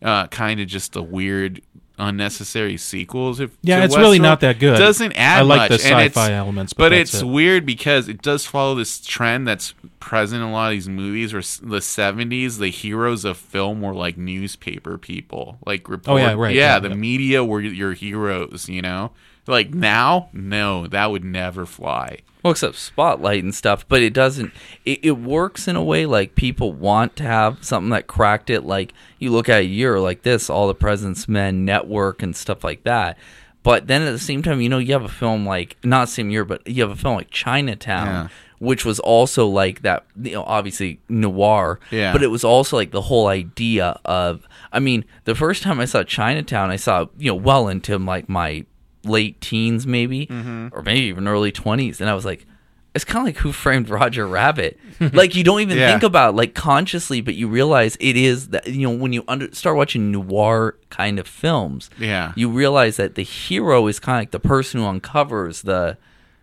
uh kind of just a weird unnecessary sequels if Yeah, it's really not that good. doesn't add I like much the and it's- sci-fi elements, but but, it's it. weird because it does follow this trend that's present in a lot of these movies where s- the 70s the heroes of film were like newspaper people like report, Oh, yeah, right, yeah yeah, the yeah. media were your heroes you know like now no that would never fly well, except Spotlight and stuff, but it doesn't. It, it works in a way like people want to have something that cracked it. Like you look at a year like this, All the President's Men Network and stuff like that. But then at the same time, you know, you have a film like not same year, but you have a film like Chinatown, Yeah. which was also like that. You know, obviously noir. Yeah. But it was also like the whole idea of. I mean, the first time I saw Chinatown, I saw you know well into like my late teens maybe Mm-hmm. or maybe even early 20s and i was like it's kind of like who framed roger rabbit like you don't even Yeah. think about it, like consciously but you realize it is that you know when you under, start watching noir kind of films Yeah. you realize that the hero is kind of like the person who uncovers the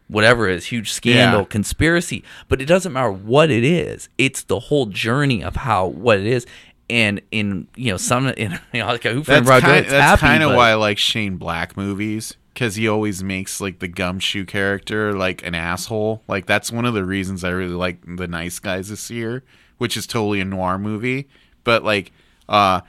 whatever it is huge scandal Yeah. conspiracy but it doesn't matter what it is it's the whole journey of how what it is and in you know some in you know like who framed that's roger kind Rabbit's that's kind of why I like Shane Black movies because he always makes like the gumshoe character like an asshole. Like that's one of the reasons I really like The Nice Guys this year, which is totally a noir movie. But like uh,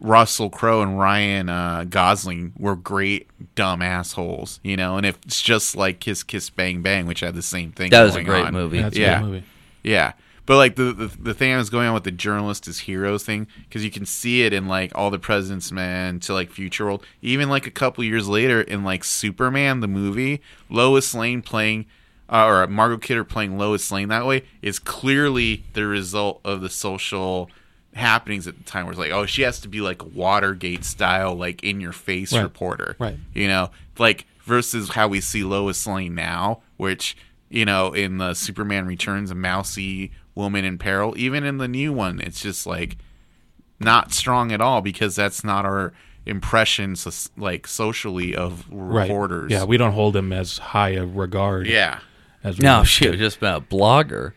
Russell Crowe and Ryan uh, Gosling were great dumb assholes, you know. And if it's just like Kiss Kiss Bang Bang, which had the same thing. That was a great on. movie. That's a Yeah. good movie. Yeah. But like the, the the thing I was going on with the journalist is heroes thing because you can see it in like all the President's Men to like Future World, even like a couple years later in like Superman the movie, Lois Lane playing uh, or Margot Kidder playing Lois Lane that way is clearly the result of the social happenings at the time where it's like oh she has to be like Watergate style like in your face Right. reporter Right. you know like versus how we see Lois Lane now which you know in the Superman Returns a mousy woman in peril even in the new one it's just like not strong at all because that's not our impression so, like socially of Right. reporters Yeah, we don't hold him as high a regard. yeah As No, used she to. would just been a blogger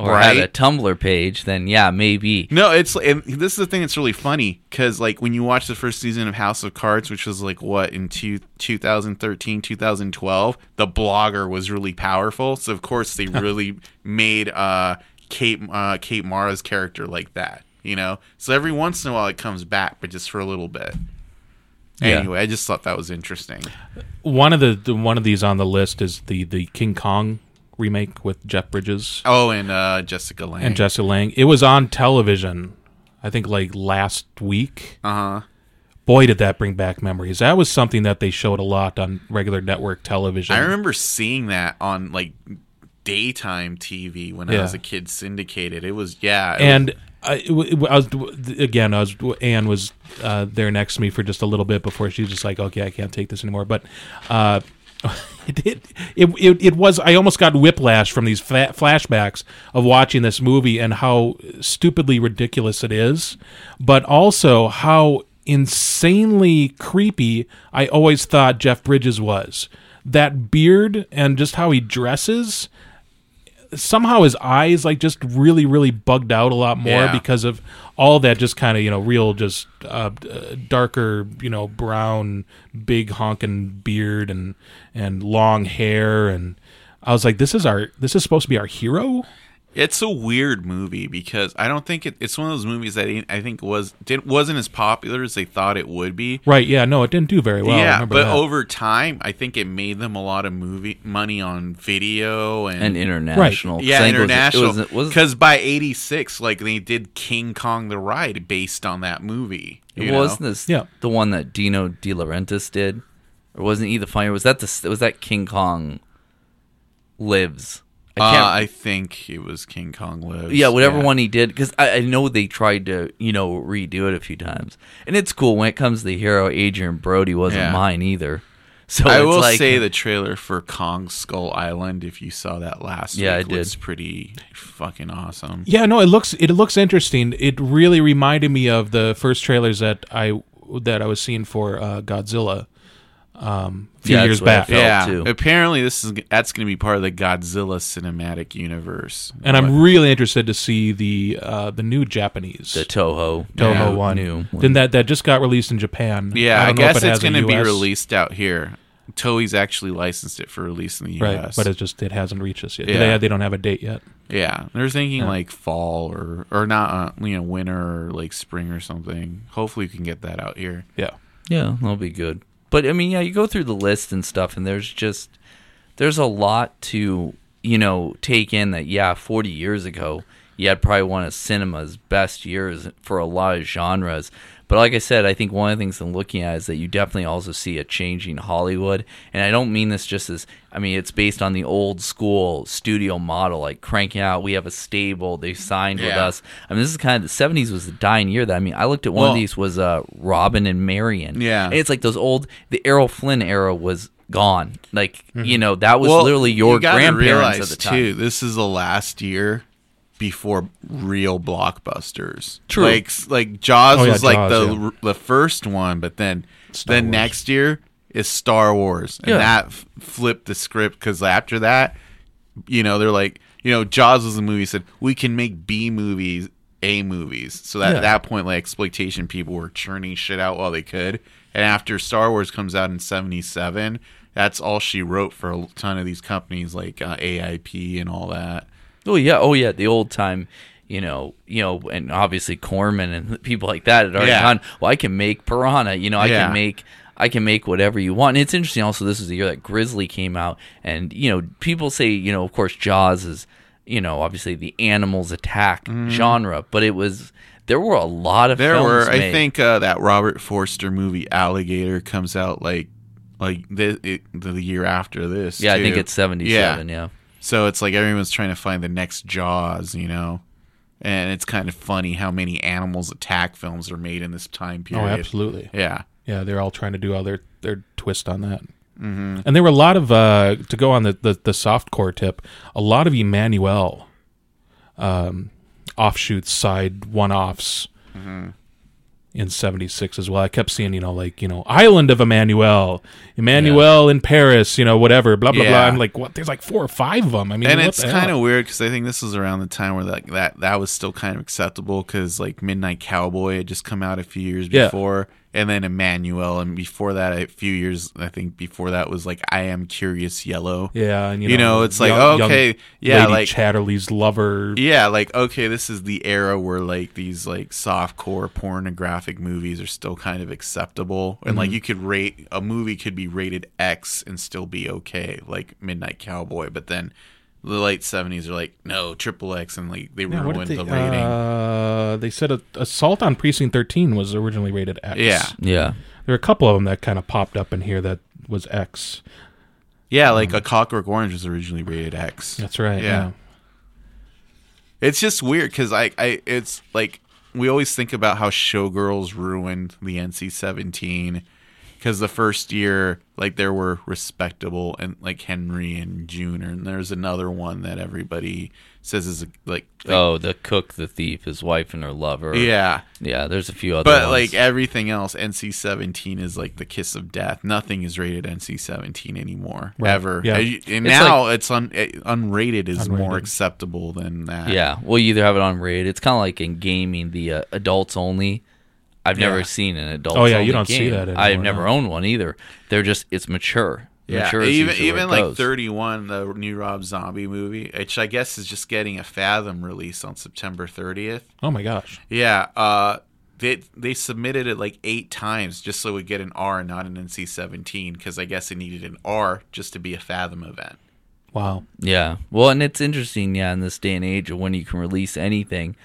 or had a Tumblr page, then yeah, maybe. No, it's and this is the thing that's really funny because like when you watch the first season of House of Cards, which was like what in two, 2013, 2012, the blogger was really powerful. So of course they really made uh Kate uh Kate Mara's character like that, you know. So every once in a while it comes back, but just for a little bit. Yeah. Anyway, I just thought that was interesting. One of the, the one of these on the list is the the King Kong remake with Jeff Bridges Oh, and uh Jessica Lange. and Jessica Lange. It was on television, I think, like last week. uh huh. boy, did that bring back memories. That was something that they showed a lot on regular network television. I remember seeing that on like daytime TV when I was a kid. Syndicated. It was yeah. it and I, it w- I was again. I was Anne was uh, there next to me for just a little bit before she was just like, "Okay, I can't take this anymore." But uh, it, it it it it was. I almost got whiplash from these fa- flashbacks of watching this movie and how stupidly ridiculous it is, but also how insanely creepy I always thought Jeff Bridges was. That beard and just how he dresses somehow his eyes like just really really bugged out a lot more Yeah. because of all that just kind of you know real just uh, uh, darker you know brown big honking beard and and long hair and I was like this is our this is supposed to be our hero It's a weird movie because I don't think it, it's one of those movies that I think was did, wasn't as popular as they thought it would be. right yeah no it didn't do very well yeah, but that. over time, I think it made them a lot of movie money on video and, and international. 'Cause I yeah, think it was- international. It was, it was, Because by '86, like they did King Kong the Ride based on that movie. it know? wasn't this Yeah. the one that Dino De Laurentiis did, or wasn't he the funny? Was that the was that King Kong lives? I Uh, can't. I think it was King Kong Lives. yeah, whatever one he did, because I, I know they tried to, you know, redo it a few times, and it's cool when it comes to the hero. Adrien Brody wasn't Yeah. mine either, so I it's will like, say the trailer for Kong Skull Island, if you saw that last Yeah, I week, did. was pretty fucking awesome. Yeah, no, it looks it looks interesting. It really reminded me of the first trailers that I that I was seeing for uh, Godzilla um, a few Yeah, years that's what I back. Yeah, too. apparently this is that's going to be part of the Godzilla cinematic universe. And I'm really interested to see the uh, the new Japanese the Toho Toho Yeah, one. new Then that that just got released in Japan. yeah, I, don't know if guess it it's going to be released out here. Toei's actually licensed it for release in the right, U.S. but it just it hasn't reached us yet. Yeah. They they don't have a date yet. yeah, they're thinking like fall or or not, uh, you know, winter or like spring or something. Hopefully, we can get that out here. Yeah. Yeah, that'll be good. But I mean, yeah, you go through the list and stuff, and there's just there's a lot to you know take in. That yeah, 40 years ago, you had probably one of cinema's best years for a lot of genres. But like I said, I think one of the things I'm looking at is that you definitely also see a changing Hollywood, and I don't mean this just as I mean it's based on the old school studio model, like cranking out. We have a stable, they signed with us. I mean, this is kind of the 70s was the dying year. That I mean, I looked at one Well- of these was uh, Robin and Marion. Yeah. And it's like those old the Errol Flynn era was gone. Like Mm-hmm. you know that was Well, literally your you grandparents realize, at the time. Too, this is the last year before real blockbusters. True. Like like Jaws Oh, yeah, was like Jaws, the yeah. the first one, but then Star then Wars. next year is Star Wars, and Yeah. that f- flipped the script because after that, you know, they're like, you know, Jaws was a movie said we can make B movies. A movies, so that at that point, like exploitation people were churning shit out while they could. And after Star Wars comes out in '77, that's all she wrote for a ton of these companies like uh, AIP and all that. Oh yeah, oh yeah, the old time, you know, you know, and obviously Corman and people like that had already Yeah. gone. Well, I can make Piranha, you know, I Yeah. can make. I can make whatever you want. And it's interesting also this is the year that Grizzly came out and you know, people say, you know, of course Jaws is, you know, obviously the animals attack genre, but it was there were a lot of. There were, I think, uh, that Robert Forster movie Alligator comes out like like the it, the year after this. Yeah, I think it's 77, yeah. So it's like everyone's trying to find the next Jaws, you know. And it's kind of funny how many animals attack films are made in this time period. Oh, absolutely. Yeah. Yeah, they're all trying to do all their their twist on that. Mm-hmm. And there were a lot of uh, to go on the, the the soft core tip. A lot of Emmanuelle um, offshoots, side one offs in '76 as well. I kept seeing, you know, like you know, Island of Emmanuelle, Emmanuelle in Paris, you know, whatever, blah blah blah. I'm like, what? There's like four or five of them. I mean, and it's kind of weird because I think this was around the time where like that that was still kind of acceptable because like Midnight Cowboy had just come out a few years Yeah. before, and then Emmanuelle, and before that a few years I think before that was like I Am Curious Yellow. yeah, and you know, You know, it's like, young- young okay, yeah, Lady like- Chatterley's lover. Yeah, like okay, this is the era where like these like soft core pornographic movies are still kind of acceptable, and Mm-hmm. like you could rate a movie could be rated X and still be okay, like Midnight Cowboy. But then the late seventies are like no triple X and like they Yeah, ruined they, the rating. uh, they said a, Assault on Precinct 13 was originally rated X. Yeah. Yeah. There are a couple of them that kind of popped up in here that was X. yeah, like a Clockwork Orange was originally rated X. That's right. Yeah. Yeah. It's just weird because I, I, it's like we always think about how Showgirls ruined the NC-17 because the first year, like there were respectable and like Henry and June, and there's another one that everybody says is like, like Oh, the cook, the thief, his wife, and her lover. yeah, Yeah, there's a few other but ones. like everything else, NC-17 is like the kiss of death. Nothing is rated NC-17 anymore Right. ever. Yeah. And and It's now it's un, eh, unrated is more acceptable than that. Yeah, well, you either have it on rated. It's kind of like in gaming, the uh, adults only. I've never Yeah. seen an adult. Oh, yeah, you don't see that I've never no. owned one either. They're just it's mature. Yeah, mature even even like goes. 31, the new Rob Zombie movie, which I guess is just getting a Fathom release on September 30th. Oh my gosh. Yeah, uh, they they submitted it like eight times just so it would get an R, and not an NC-17, because I guess it needed an R just to be a Fathom event. Wow. Yeah, well, and it's interesting, yeah, in this day and age of when you can release anything.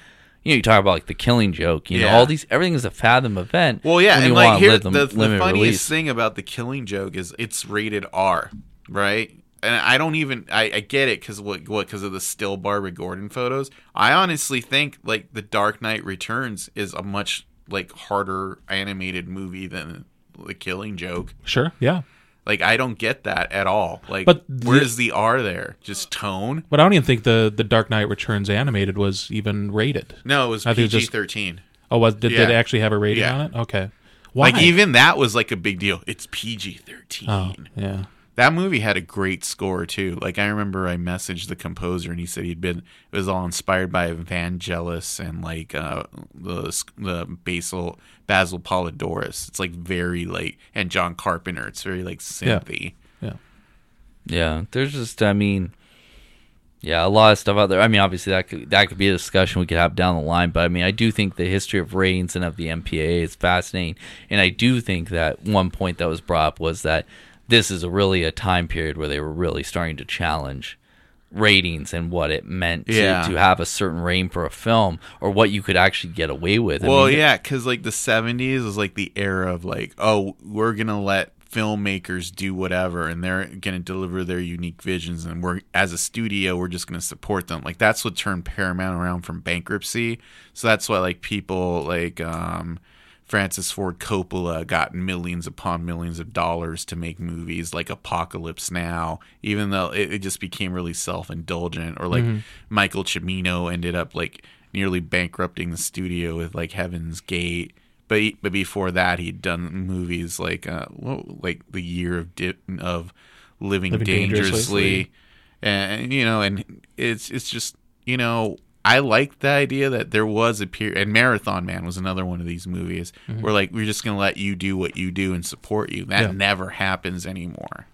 You know, you talk about like the Killing Joke. You know, all these everything is a Fathom event. Well, yeah, when and like wanna here, live the, the funniest release. thing about the Killing Joke is it's rated R, right? And I don't even I, I get it because what what because of the still Barbara Gordon photos. I honestly think like the Dark Knight Returns is a much like harder animated movie than the Killing Joke. Sure. Yeah. Like I don't get that at all. Like, But the- where's the R there? Just tone? But I don't even think the the Dark Knight Returns animated was even rated. No, it was I think PG thirteen. Oh, was did, did it actually have a rating Yeah. on it? Okay. Why? Like even that was like a big deal. It's PG thirteen. Oh, yeah. That movie had a great score too. Like I remember I messaged the composer and he said he'd been it was all inspired by Vangelis and like uh the the Basil Basil Poledouris. It's like very like and John Carpenter. It's very like Yeah. synthy. Yeah. Yeah, there's just, I mean, yeah, a lot of stuff out there. I mean, obviously that could that could be a discussion we could have down the line, but I mean, I do think the history of ratings and of the MPAA is fascinating, and I do think that one point that was brought up was that this is a really a time period where they were really starting to challenge ratings and what it meant to, Yeah. to have a certain rating for a film or what you could actually get away with. I Well, mean, yeah, because like the '70s was like the era of like, oh, we're gonna let filmmakers do whatever, and they're gonna deliver their unique visions, and we're as a studio, we're just gonna support them. Like that's what turned Paramount around from bankruptcy. So that's why like people like um, Francis Ford Coppola got millions upon millions of dollars to make movies like Apocalypse Now, even though it, it just became really self indulgent, or like Michael Cimino ended up like nearly bankrupting the studio with like Heaven's Gate. But he, but before that, he'd done movies like uh, what, like the year of di- of living, Living dangerously, Dangerously. and you know, and it's it's just you know. I like the idea that there was a period, and Marathon Man was another one of these movies where like we're just gonna let you do what you do and support you. That Yeah. never happens anymore.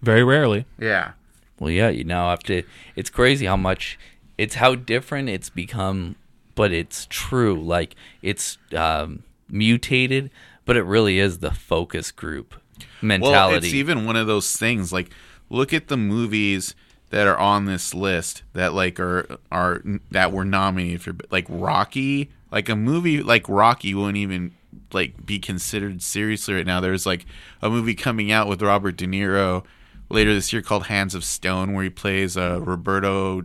Very rarely. Yeah, Well, yeah, you now have to. It's crazy how much it's how different it's become, but it's true. Like it's um, mutated, but it really is the focus group mentality. Well, it's even one of those things. Like, look at the movies that are on this list that like are are that were nominated for like Rocky. Like a movie like Rocky wouldn't even like be considered seriously right now. There's like a movie coming out with Robert De Niro later this year called Hands of Stone, where he plays uh, Roberto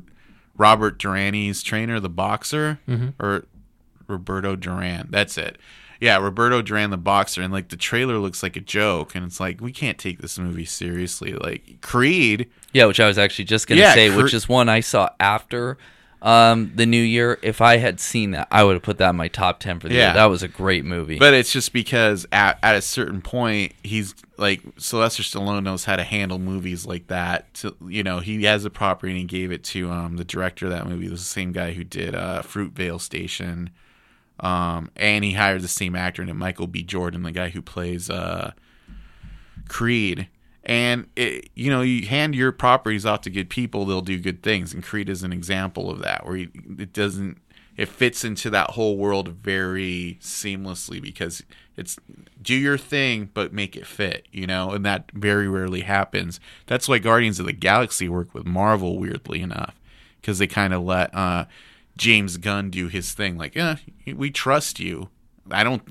Robert Durani's trainer, the boxer, or Roberto Duran. That's it. Yeah, Roberto Duran, the boxer, and like the trailer looks like a joke, and it's like we can't take this movie seriously. Like Creed, yeah, which I was actually just gonna Yeah, say, cur- which is one I saw after um, the New Year. If I had seen that, I would have put that in my top ten for the Yeah. year. That was a great movie. but it's just because at, at a certain point he's like Sylvester Stallone knows how to handle movies like that. To, you know, he has a property and he gave it to um the director of that movie. It was the same guy who did uh, Fruitvale Station. Um, and he hired the same actor it, Michael B. Jordan, the guy who plays uh, Creed. And it, you know, you hand your properties off to good people, they'll do good things. And Creed is an example of that, where he, it doesn't. it fits into that whole world very seamlessly because it's do your thing but make it fit, you know, and that very rarely happens. That's why Guardians of the Galaxy work with Marvel weirdly enough because they kind of let uh, James Gunn do his thing. Like, yeah, we trust you. I don't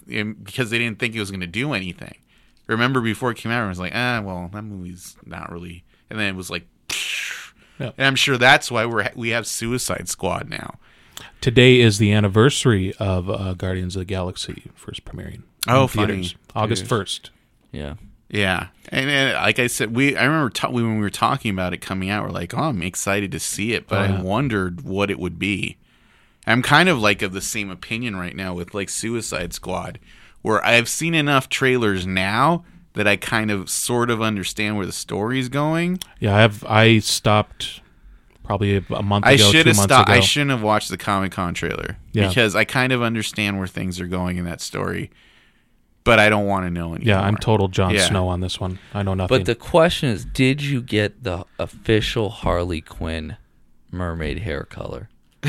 because they didn't think he was going to do anything. Remember before it came out, it was like, ah, well, that movie's not really. And then it was like, Yeah. and I'm sure that's why we're we have Suicide Squad now. Today is the anniversary of uh, Guardians of the Galaxy first premiering. Oh, in funny. theaters, August first. Yeah. Yeah, and, and like I said, we I remember ta- when we were talking about it coming out, we're like, oh, I'm excited to see it, but Oh, I wondered what it would be. I'm kind of like of the same opinion right now with like Suicide Squad, where I've seen enough trailers now that I kind of sort of understand where the story's going. Yeah, I have. I stopped probably a, a month ago. I should have stopped. ago. I shouldn't have watched the Comic Con trailer Yeah. because I kind of understand where things are going in that story, but I don't want to know anymore. yeah, I'm total Jon Yeah. Snow on this one. I know nothing. But the question is, did you get the official Harley Quinn mermaid hair color?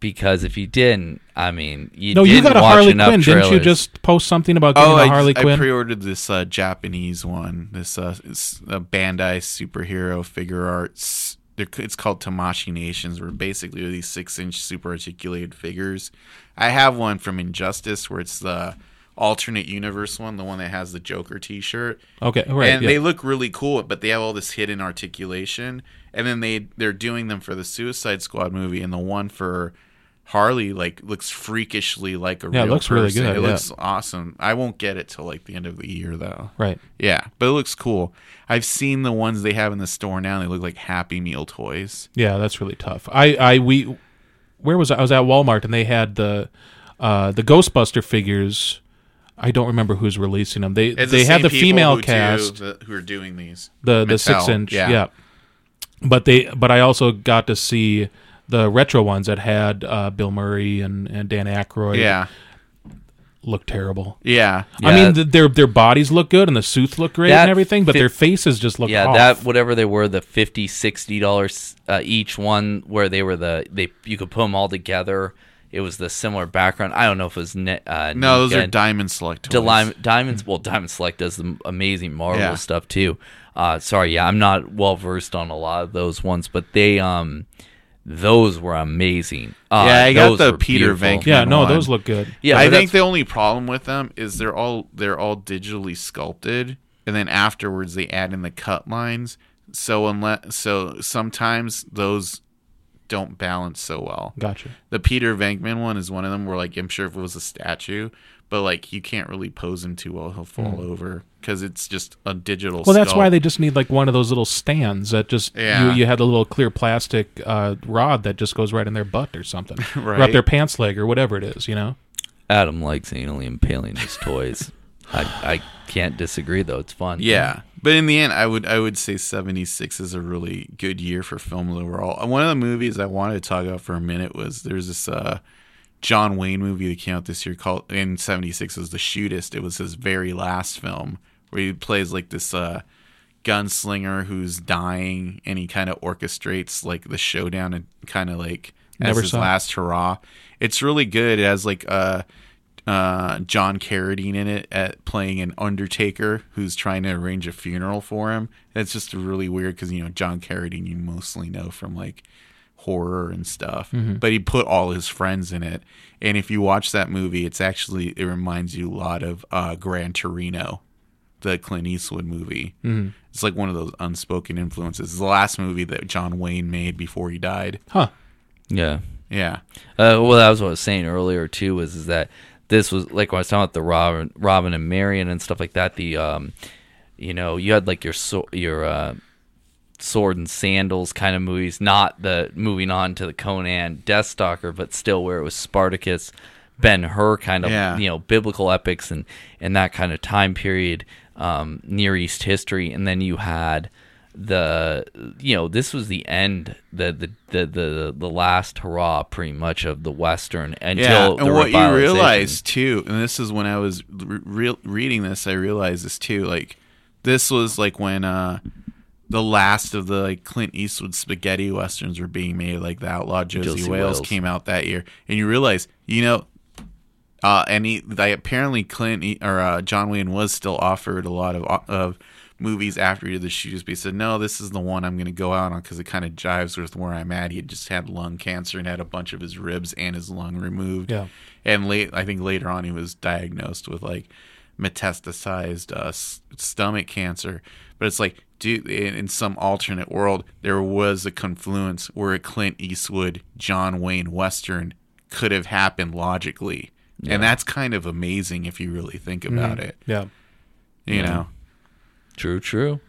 because if you didn't, I mean, you no, you didn't got a Harley enough Quinn. Didn't you just post something about getting Oh, a I, Harley I Quinn? I pre-ordered this uh, Japanese one. This uh, a Bandai superhero figure arts. It's called Tamashii Nations. Where basically are these six-inch super articulated figures. I have one from Injustice where it's the alternate universe one, the one that has the Joker T-shirt. okay, right. and yeah. they look really cool, but they have all this hidden articulation. And then they they're doing them for the Suicide Squad movie, and the one for Harley like looks freakishly like a Yeah, it real looks really good, It yeah. looks awesome. I won't get it till like the end of the year though. right. Yeah, but it looks cool. I've seen the ones they have in the store now. And they look like Happy Meal toys. Yeah, that's really tough. I, I, we, where was I? I was at Walmart and they had the, uh, the Ghostbuster figures. I don't remember who's releasing them. They It's they the had the female who do cast, the- who are doing these. the the six inch, yeah. yeah. But they, but I also got to see the retro ones that had uh, Bill Murray and, and Dan Aykroyd. Yeah, look terrible. yeah. I Yeah. mean, th their their bodies look good and the suits look great That and everything, but fit- their faces just look yeah, off. that whatever they were, the 50 60 dollars uh, each one, where they were the they you could put them all together. It was the similar background. I don't know if it was ne- uh, No, those are Nika- Diamond Select toys. Deli- Diamonds. Well, Diamond Select does the amazing Marvel Yeah. stuff too. Uh, sorry, yeah, I'm not well versed on a lot of those ones, but they um, those were amazing. Uh, Yeah, I got the Peter beautiful. Venkman yeah, no, one. those look good. Yeah, I think the only problem with them is they're all they're all digitally sculpted, and then afterwards they add in the cut lines. So unless so sometimes those don't balance so well. Gotcha. The Peter Venkman one is one of them where like I'm sure if it was a statue, but like you can't really pose him too well; he'll fall over because it's just a digital. Well, that's why they just need like one of those little stands that just Yeah. you, you had a little clear plastic uh, rod that just goes right in their butt or something, or up Right. their pants leg or whatever it is. You know. Adam likes anally impaling his toys. I I can't disagree though. It's fun. Yeah, but in the end, I would I would say '76 is a really good year for film overall. One of the movies I wanted to talk about for a minute was there's this uh, John Wayne movie that came out this year called in '76 was The Shootist. It was his very last film where he plays like this uh, gunslinger who's dying, and he kind of orchestrates like the showdown and kind of like as Never his saw last hurrah. It's really good. It has like uh uh, John Carradine in it at playing an undertaker who's trying to arrange a funeral for him. It's just really weird because you know John Carradine you mostly know from like horror and stuff, but he put all his friends in it. And if you watch that movie, it's actually it reminds you a lot of uh, Gran Torino, the Clint Eastwood movie. Mm-hmm. It's like one of those unspoken influences. It's the last movie that John Wayne made before he died. Huh. Yeah. Yeah, Uh, well, that was what I was saying earlier too. Was is that this was like when I was talking about the Robin, Robin and Marion and stuff like that. The um, you know, you had like your so- your uh, sword and sandals kind of movies, not the moving on to the Conan Deathstalker, but still where it was Spartacus, Ben Hur kind of Yeah. you know biblical epics and and that kind of time period, um, Near East history, and then you had the you know this was the end the the the the, the last hurrah pretty much of the western until yeah, and what you realize too, and this is when I was re- re- reading this, I realized this too. Like, this was like when uh, the last of the like Clint Eastwood spaghetti westerns were being made. Like the Outlaw Josey, Josey Wales, Wales. came out that year, and you realize, you know, uh, and he, like, apparently Clint E- or uh, John Wayne was still offered a lot of of movies after he did the shoes, but he said, no, this is the one I'm going to go out on because it kind of jives with where I'm at. He had just had lung cancer and had a bunch of his ribs and his lung removed. Yeah. And late, I think later on, he was diagnosed with like metastasized uh, s- stomach cancer. But it's like, dude, in, in some alternate world, there was a confluence where a Clint Eastwood, John Wayne Western could have happened logically. And that's kind of amazing if you really think mm-hmm. about it. Yeah. You know? True, true.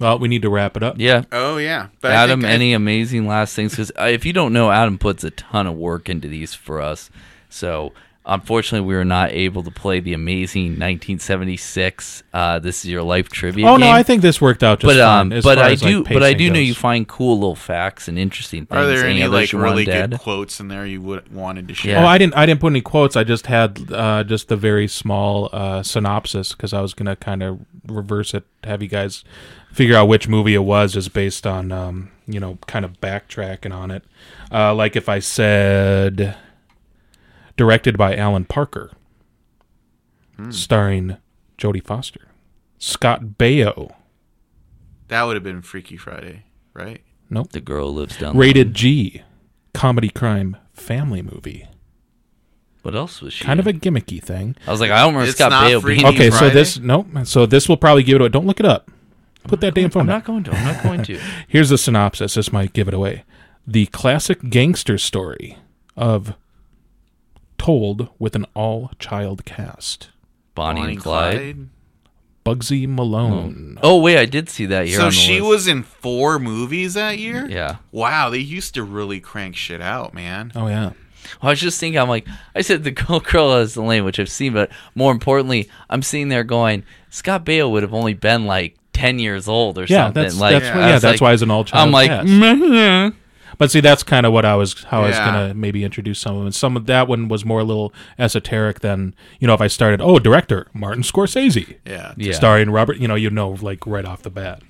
Well, we need to wrap it up. Yeah. Oh, yeah. But Adam, think I- any amazing last things? Because uh, if you don't know, Adam puts a ton of work into these for us. So unfortunately, we were not able to play the amazing 1976. Uh, this is your life trivia. Oh no. I think this worked out just But fine. um, as but far I as, like, do, but I pacing do know you find cool little facts and interesting things. Are there any others like really to add? good quotes in there you would wanted to share? Yeah. Oh, I didn't. I didn't put any quotes. I just had uh, just the very small uh, synopsis because I was gonna kind of reverse it, have you guys figure out which movie it was, just based on um, you know, kind of backtracking on it. Uh, like if I said directed by Alan Parker, hmm. starring Jodie Foster, Scott Baio, That would have been Freaky Friday, right? nope, The girl lives down. the rated G, comedy crime family movie. What else was she? Kind of a gimmicky thing. I was like, I don't remember It's Scott not Baio Freaky being. Okay, so this nope. so this will probably give it away. Don't look it up. Put that damn phone I'm down. not going to. I'm not going to. Here's the synopsis. This might give it away. The classic gangster story of told with an all-child cast. Bonnie, Bonnie and Clyde. Bugsy Malone. Oh. oh wait, I did see that here. So on the she list. was in four movies that year? Yeah. Wow, they used to really crank shit out, man. Oh yeah. I was just thinking, I'm like, I said the Girl Girl is the lane, which I've seen, but more importantly, I'm sitting there going, Scott Baio would have only been like 10 years old or Yeah, something. that's like, that's Yeah, why, I yeah, that's like- why it's an all-child I'm like, cast. "Meh." But see, that's kind of what I was how I was Yeah. gonna maybe introduce some of them. And some of that one was more a little esoteric than you know if I started. Oh, director Martin Scorsese, Yeah. Yeah. starring Robert. You know, you know, like right off the bat.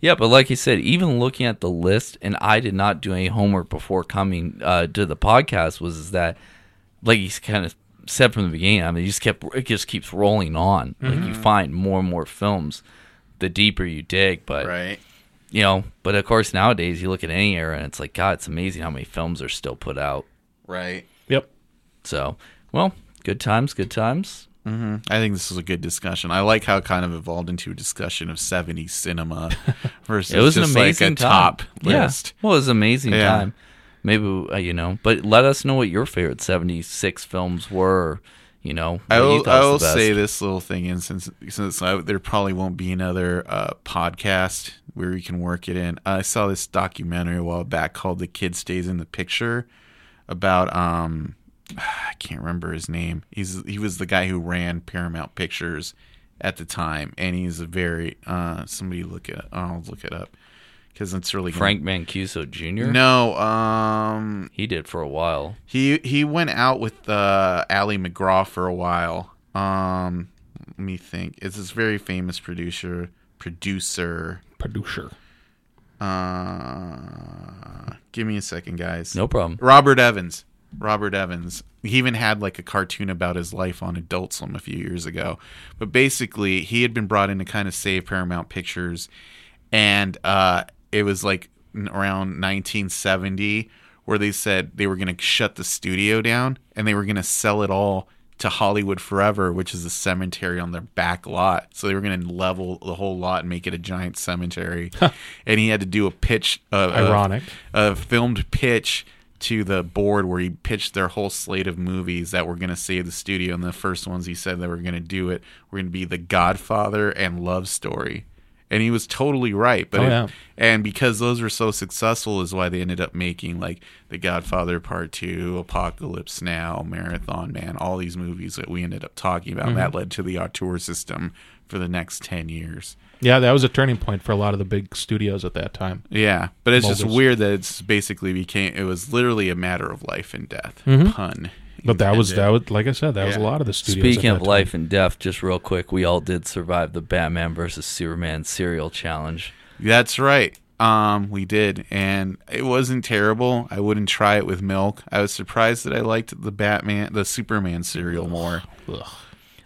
Yeah, but like you said, even looking at the list, and I did not do any homework before coming uh, to the podcast, was is that like you kind of said from the beginning. I mean, you just kept it just keeps rolling on. Like you find more and more films, the deeper you dig. But Right. You know, but of course nowadays you look at any era and it's like God, it's amazing how many films are still put out. Right. Yep. So, well, good times, good times. I think this was a good discussion. I like how it kind of evolved into a discussion of 70s cinema versus It was an just amazing like a time. top Yeah. list. Well, it was an amazing Yeah. time. Maybe uh, you know, but let us know what your favorite '76 films were. You know, i will, I will say this little thing, and since since I, there probably won't be another uh, podcast where we can work it in, I saw this documentary a while back called "The Kid Stays in the Picture" about um I can't remember his name. He's he was the guy who ran Paramount Pictures at the time, and he's a very uh somebody look it I'll look it up because it's really gonna- Frank Mancuso Jr. No, um, he did for a while. he he went out with uh, Ali MacGraw for a while. Um, let me think. It's this very famous producer. Producer. Producer. Uh, give me a second, guys. No problem. Robert Evans. Robert Evans. He even had like a cartoon about his life on Adult Swim a few years ago. But basically, he had been brought in to kind of save Paramount Pictures, and uh, it was like around 1970 where they said they were going to shut the studio down and they were going to sell it all to Hollywood Forever, which is a cemetery on their back lot. So they were going to level the whole lot and make it a giant cemetery. and he had to do a pitch. Uh, Ironic. a filmed pitch to the board where he pitched their whole slate of movies that were going to save the studio. And the first ones he said that were going to do it were going to be The Godfather and Love Story. And he was totally right. But Oh, it- yeah. and because those were so successful is why they ended up making like The Godfather Part 2, Apocalypse Now, Marathon Man, all these movies that we ended up talking about. And Mm-hmm. that led to the auteur system for the next 10 years. Yeah, that was a turning point for a lot of the big studios at that time. Yeah, but it's just weird that it's basically became it was literally a matter of life and death. Pun. But that was that was like I said, that was a lot of the studios. Speaking of time. life and death, just real quick, we all did survive the Batman versus Superman serial challenge. That's right. Um, we did, and it wasn't terrible. I wouldn't try it with milk. I was surprised that I liked the Batman, the Superman cereal more.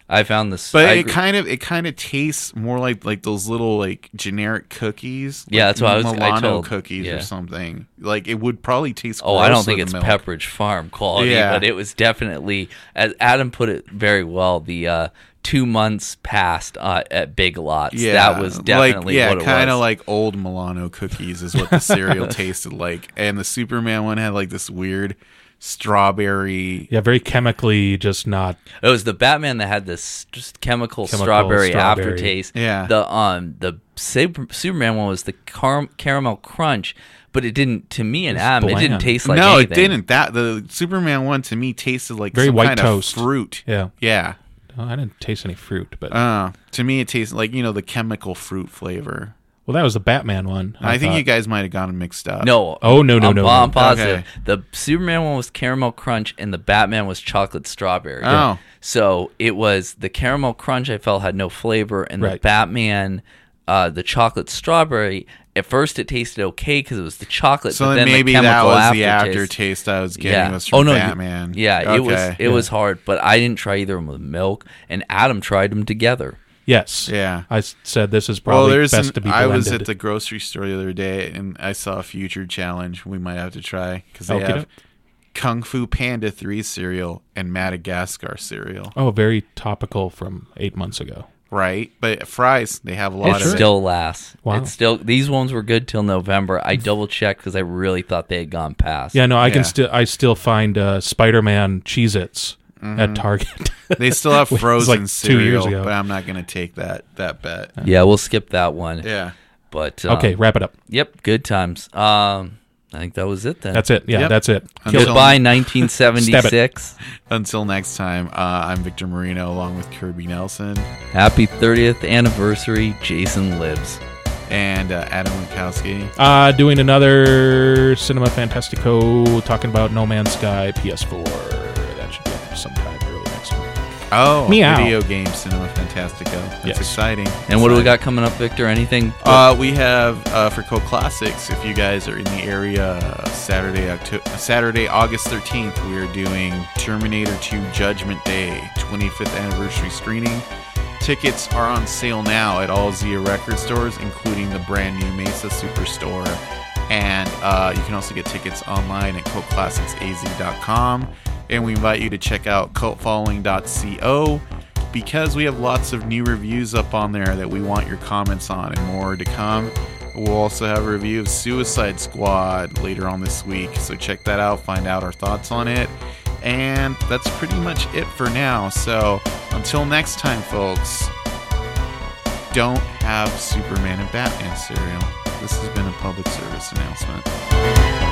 I found this. But I it agree- kind of it kind of tastes more like like those little like generic cookies. Yeah, like that's what I was- I Milano told- cookies yeah. or something. Like it would probably taste. Oh, I don't think it's milk. Pepperidge Farm quality, Yeah. but it was definitely, as Adam put it very well, the uh, two months past uh, at Big Lots. Yeah, that was definitely like, yeah, kind of like old Milano cookies is what the cereal tasted like, and the Superman one had like this weird strawberry. Yeah, very chemically, just not. It was the Batman that had this just chemical, Chemical strawberry, strawberry. aftertaste. Yeah. The um the Super- Superman one was the car- caramel crunch, but it didn't. To me and It's Adam, it didn't taste like no, anything. it didn't. That the Superman one to me tasted like Very some white kind toast. of fruit. Yeah. Yeah. Oh, I didn't taste any fruit, but Uh, to me, it tasted like you know the chemical fruit flavor. Well, that was the Batman one. I, think thought. you guys might have gotten mixed up. No. Oh, no, no, I'm, no, I'm no. positive. Okay. The Superman one was caramel crunch, and the Batman was chocolate strawberry. Oh. So it was the caramel crunch. I felt had no flavor, and the Batman, uh, the chocolate strawberry. At first, it tasted okay because it was the chocolate. So but then then maybe the that chemical was the aftertaste. aftertaste I was getting Yeah. was from oh no. you- Batman. Yeah. It was. Okay. It was hard, but I didn't try either of them with milk, and Adam tried them together. Yes. Yeah. I said this is Well, probably there's. best An, to be blended. I was at the grocery store the other day and I saw a future challenge we might have to try because they Okey have doke. Kung Fu Panda three cereal and Madagascar cereal. oh, very topical from eight months ago. Right, but fries they have a lot It of it. still lasts. Wow. It's still these ones were good till November. I double checked because I really thought they had gone past. Yeah, no, I Yeah. can still I still find uh, Spider-Man Cheez-Its Mm-hmm. at Target. They still have frozen like two years cereal, ago. but I'm not going to take that that bet. Yeah, we'll skip that one. Yeah. But um, okay, wrap it up. Yep, good times. Um, I think that was it then. That's it. Yeah, Yep. that's it. Until- Goodbye, 1976. Until next time, uh, I'm Victor Marino along with Kirby Nelson Happy 30th anniversary, Jason lives. and uh, Adam Winkowski. Uh, doing another Cinema Fantastico talking about No Man's Sky PS4. Sometime early next week. Oh, Meow. video game Cinema Fantastico. That's Yes. exciting. And what do we got coming up, Victor? Anything? Uh, we have uh, for Cult Classics. If you guys are in the area, uh, Saturday, October, Saturday, August thirteenth, we are doing Terminator 2: Judgment Day 25th anniversary screening. Tickets are on sale now at all Zia record stores, including the brand new Mesa Superstore. And uh, you can also get tickets online at cultclassicsaz.com. And we invite you to check out cultfollowing.co because we have lots of new reviews up on there that we want your comments on and more to come. We'll also have a review of Suicide Squad later on this week, so check that out, find out our thoughts on it. And that's pretty much it for now. So until next time, folks, don't have Superman and Batman cereal. This has been a public service announcement.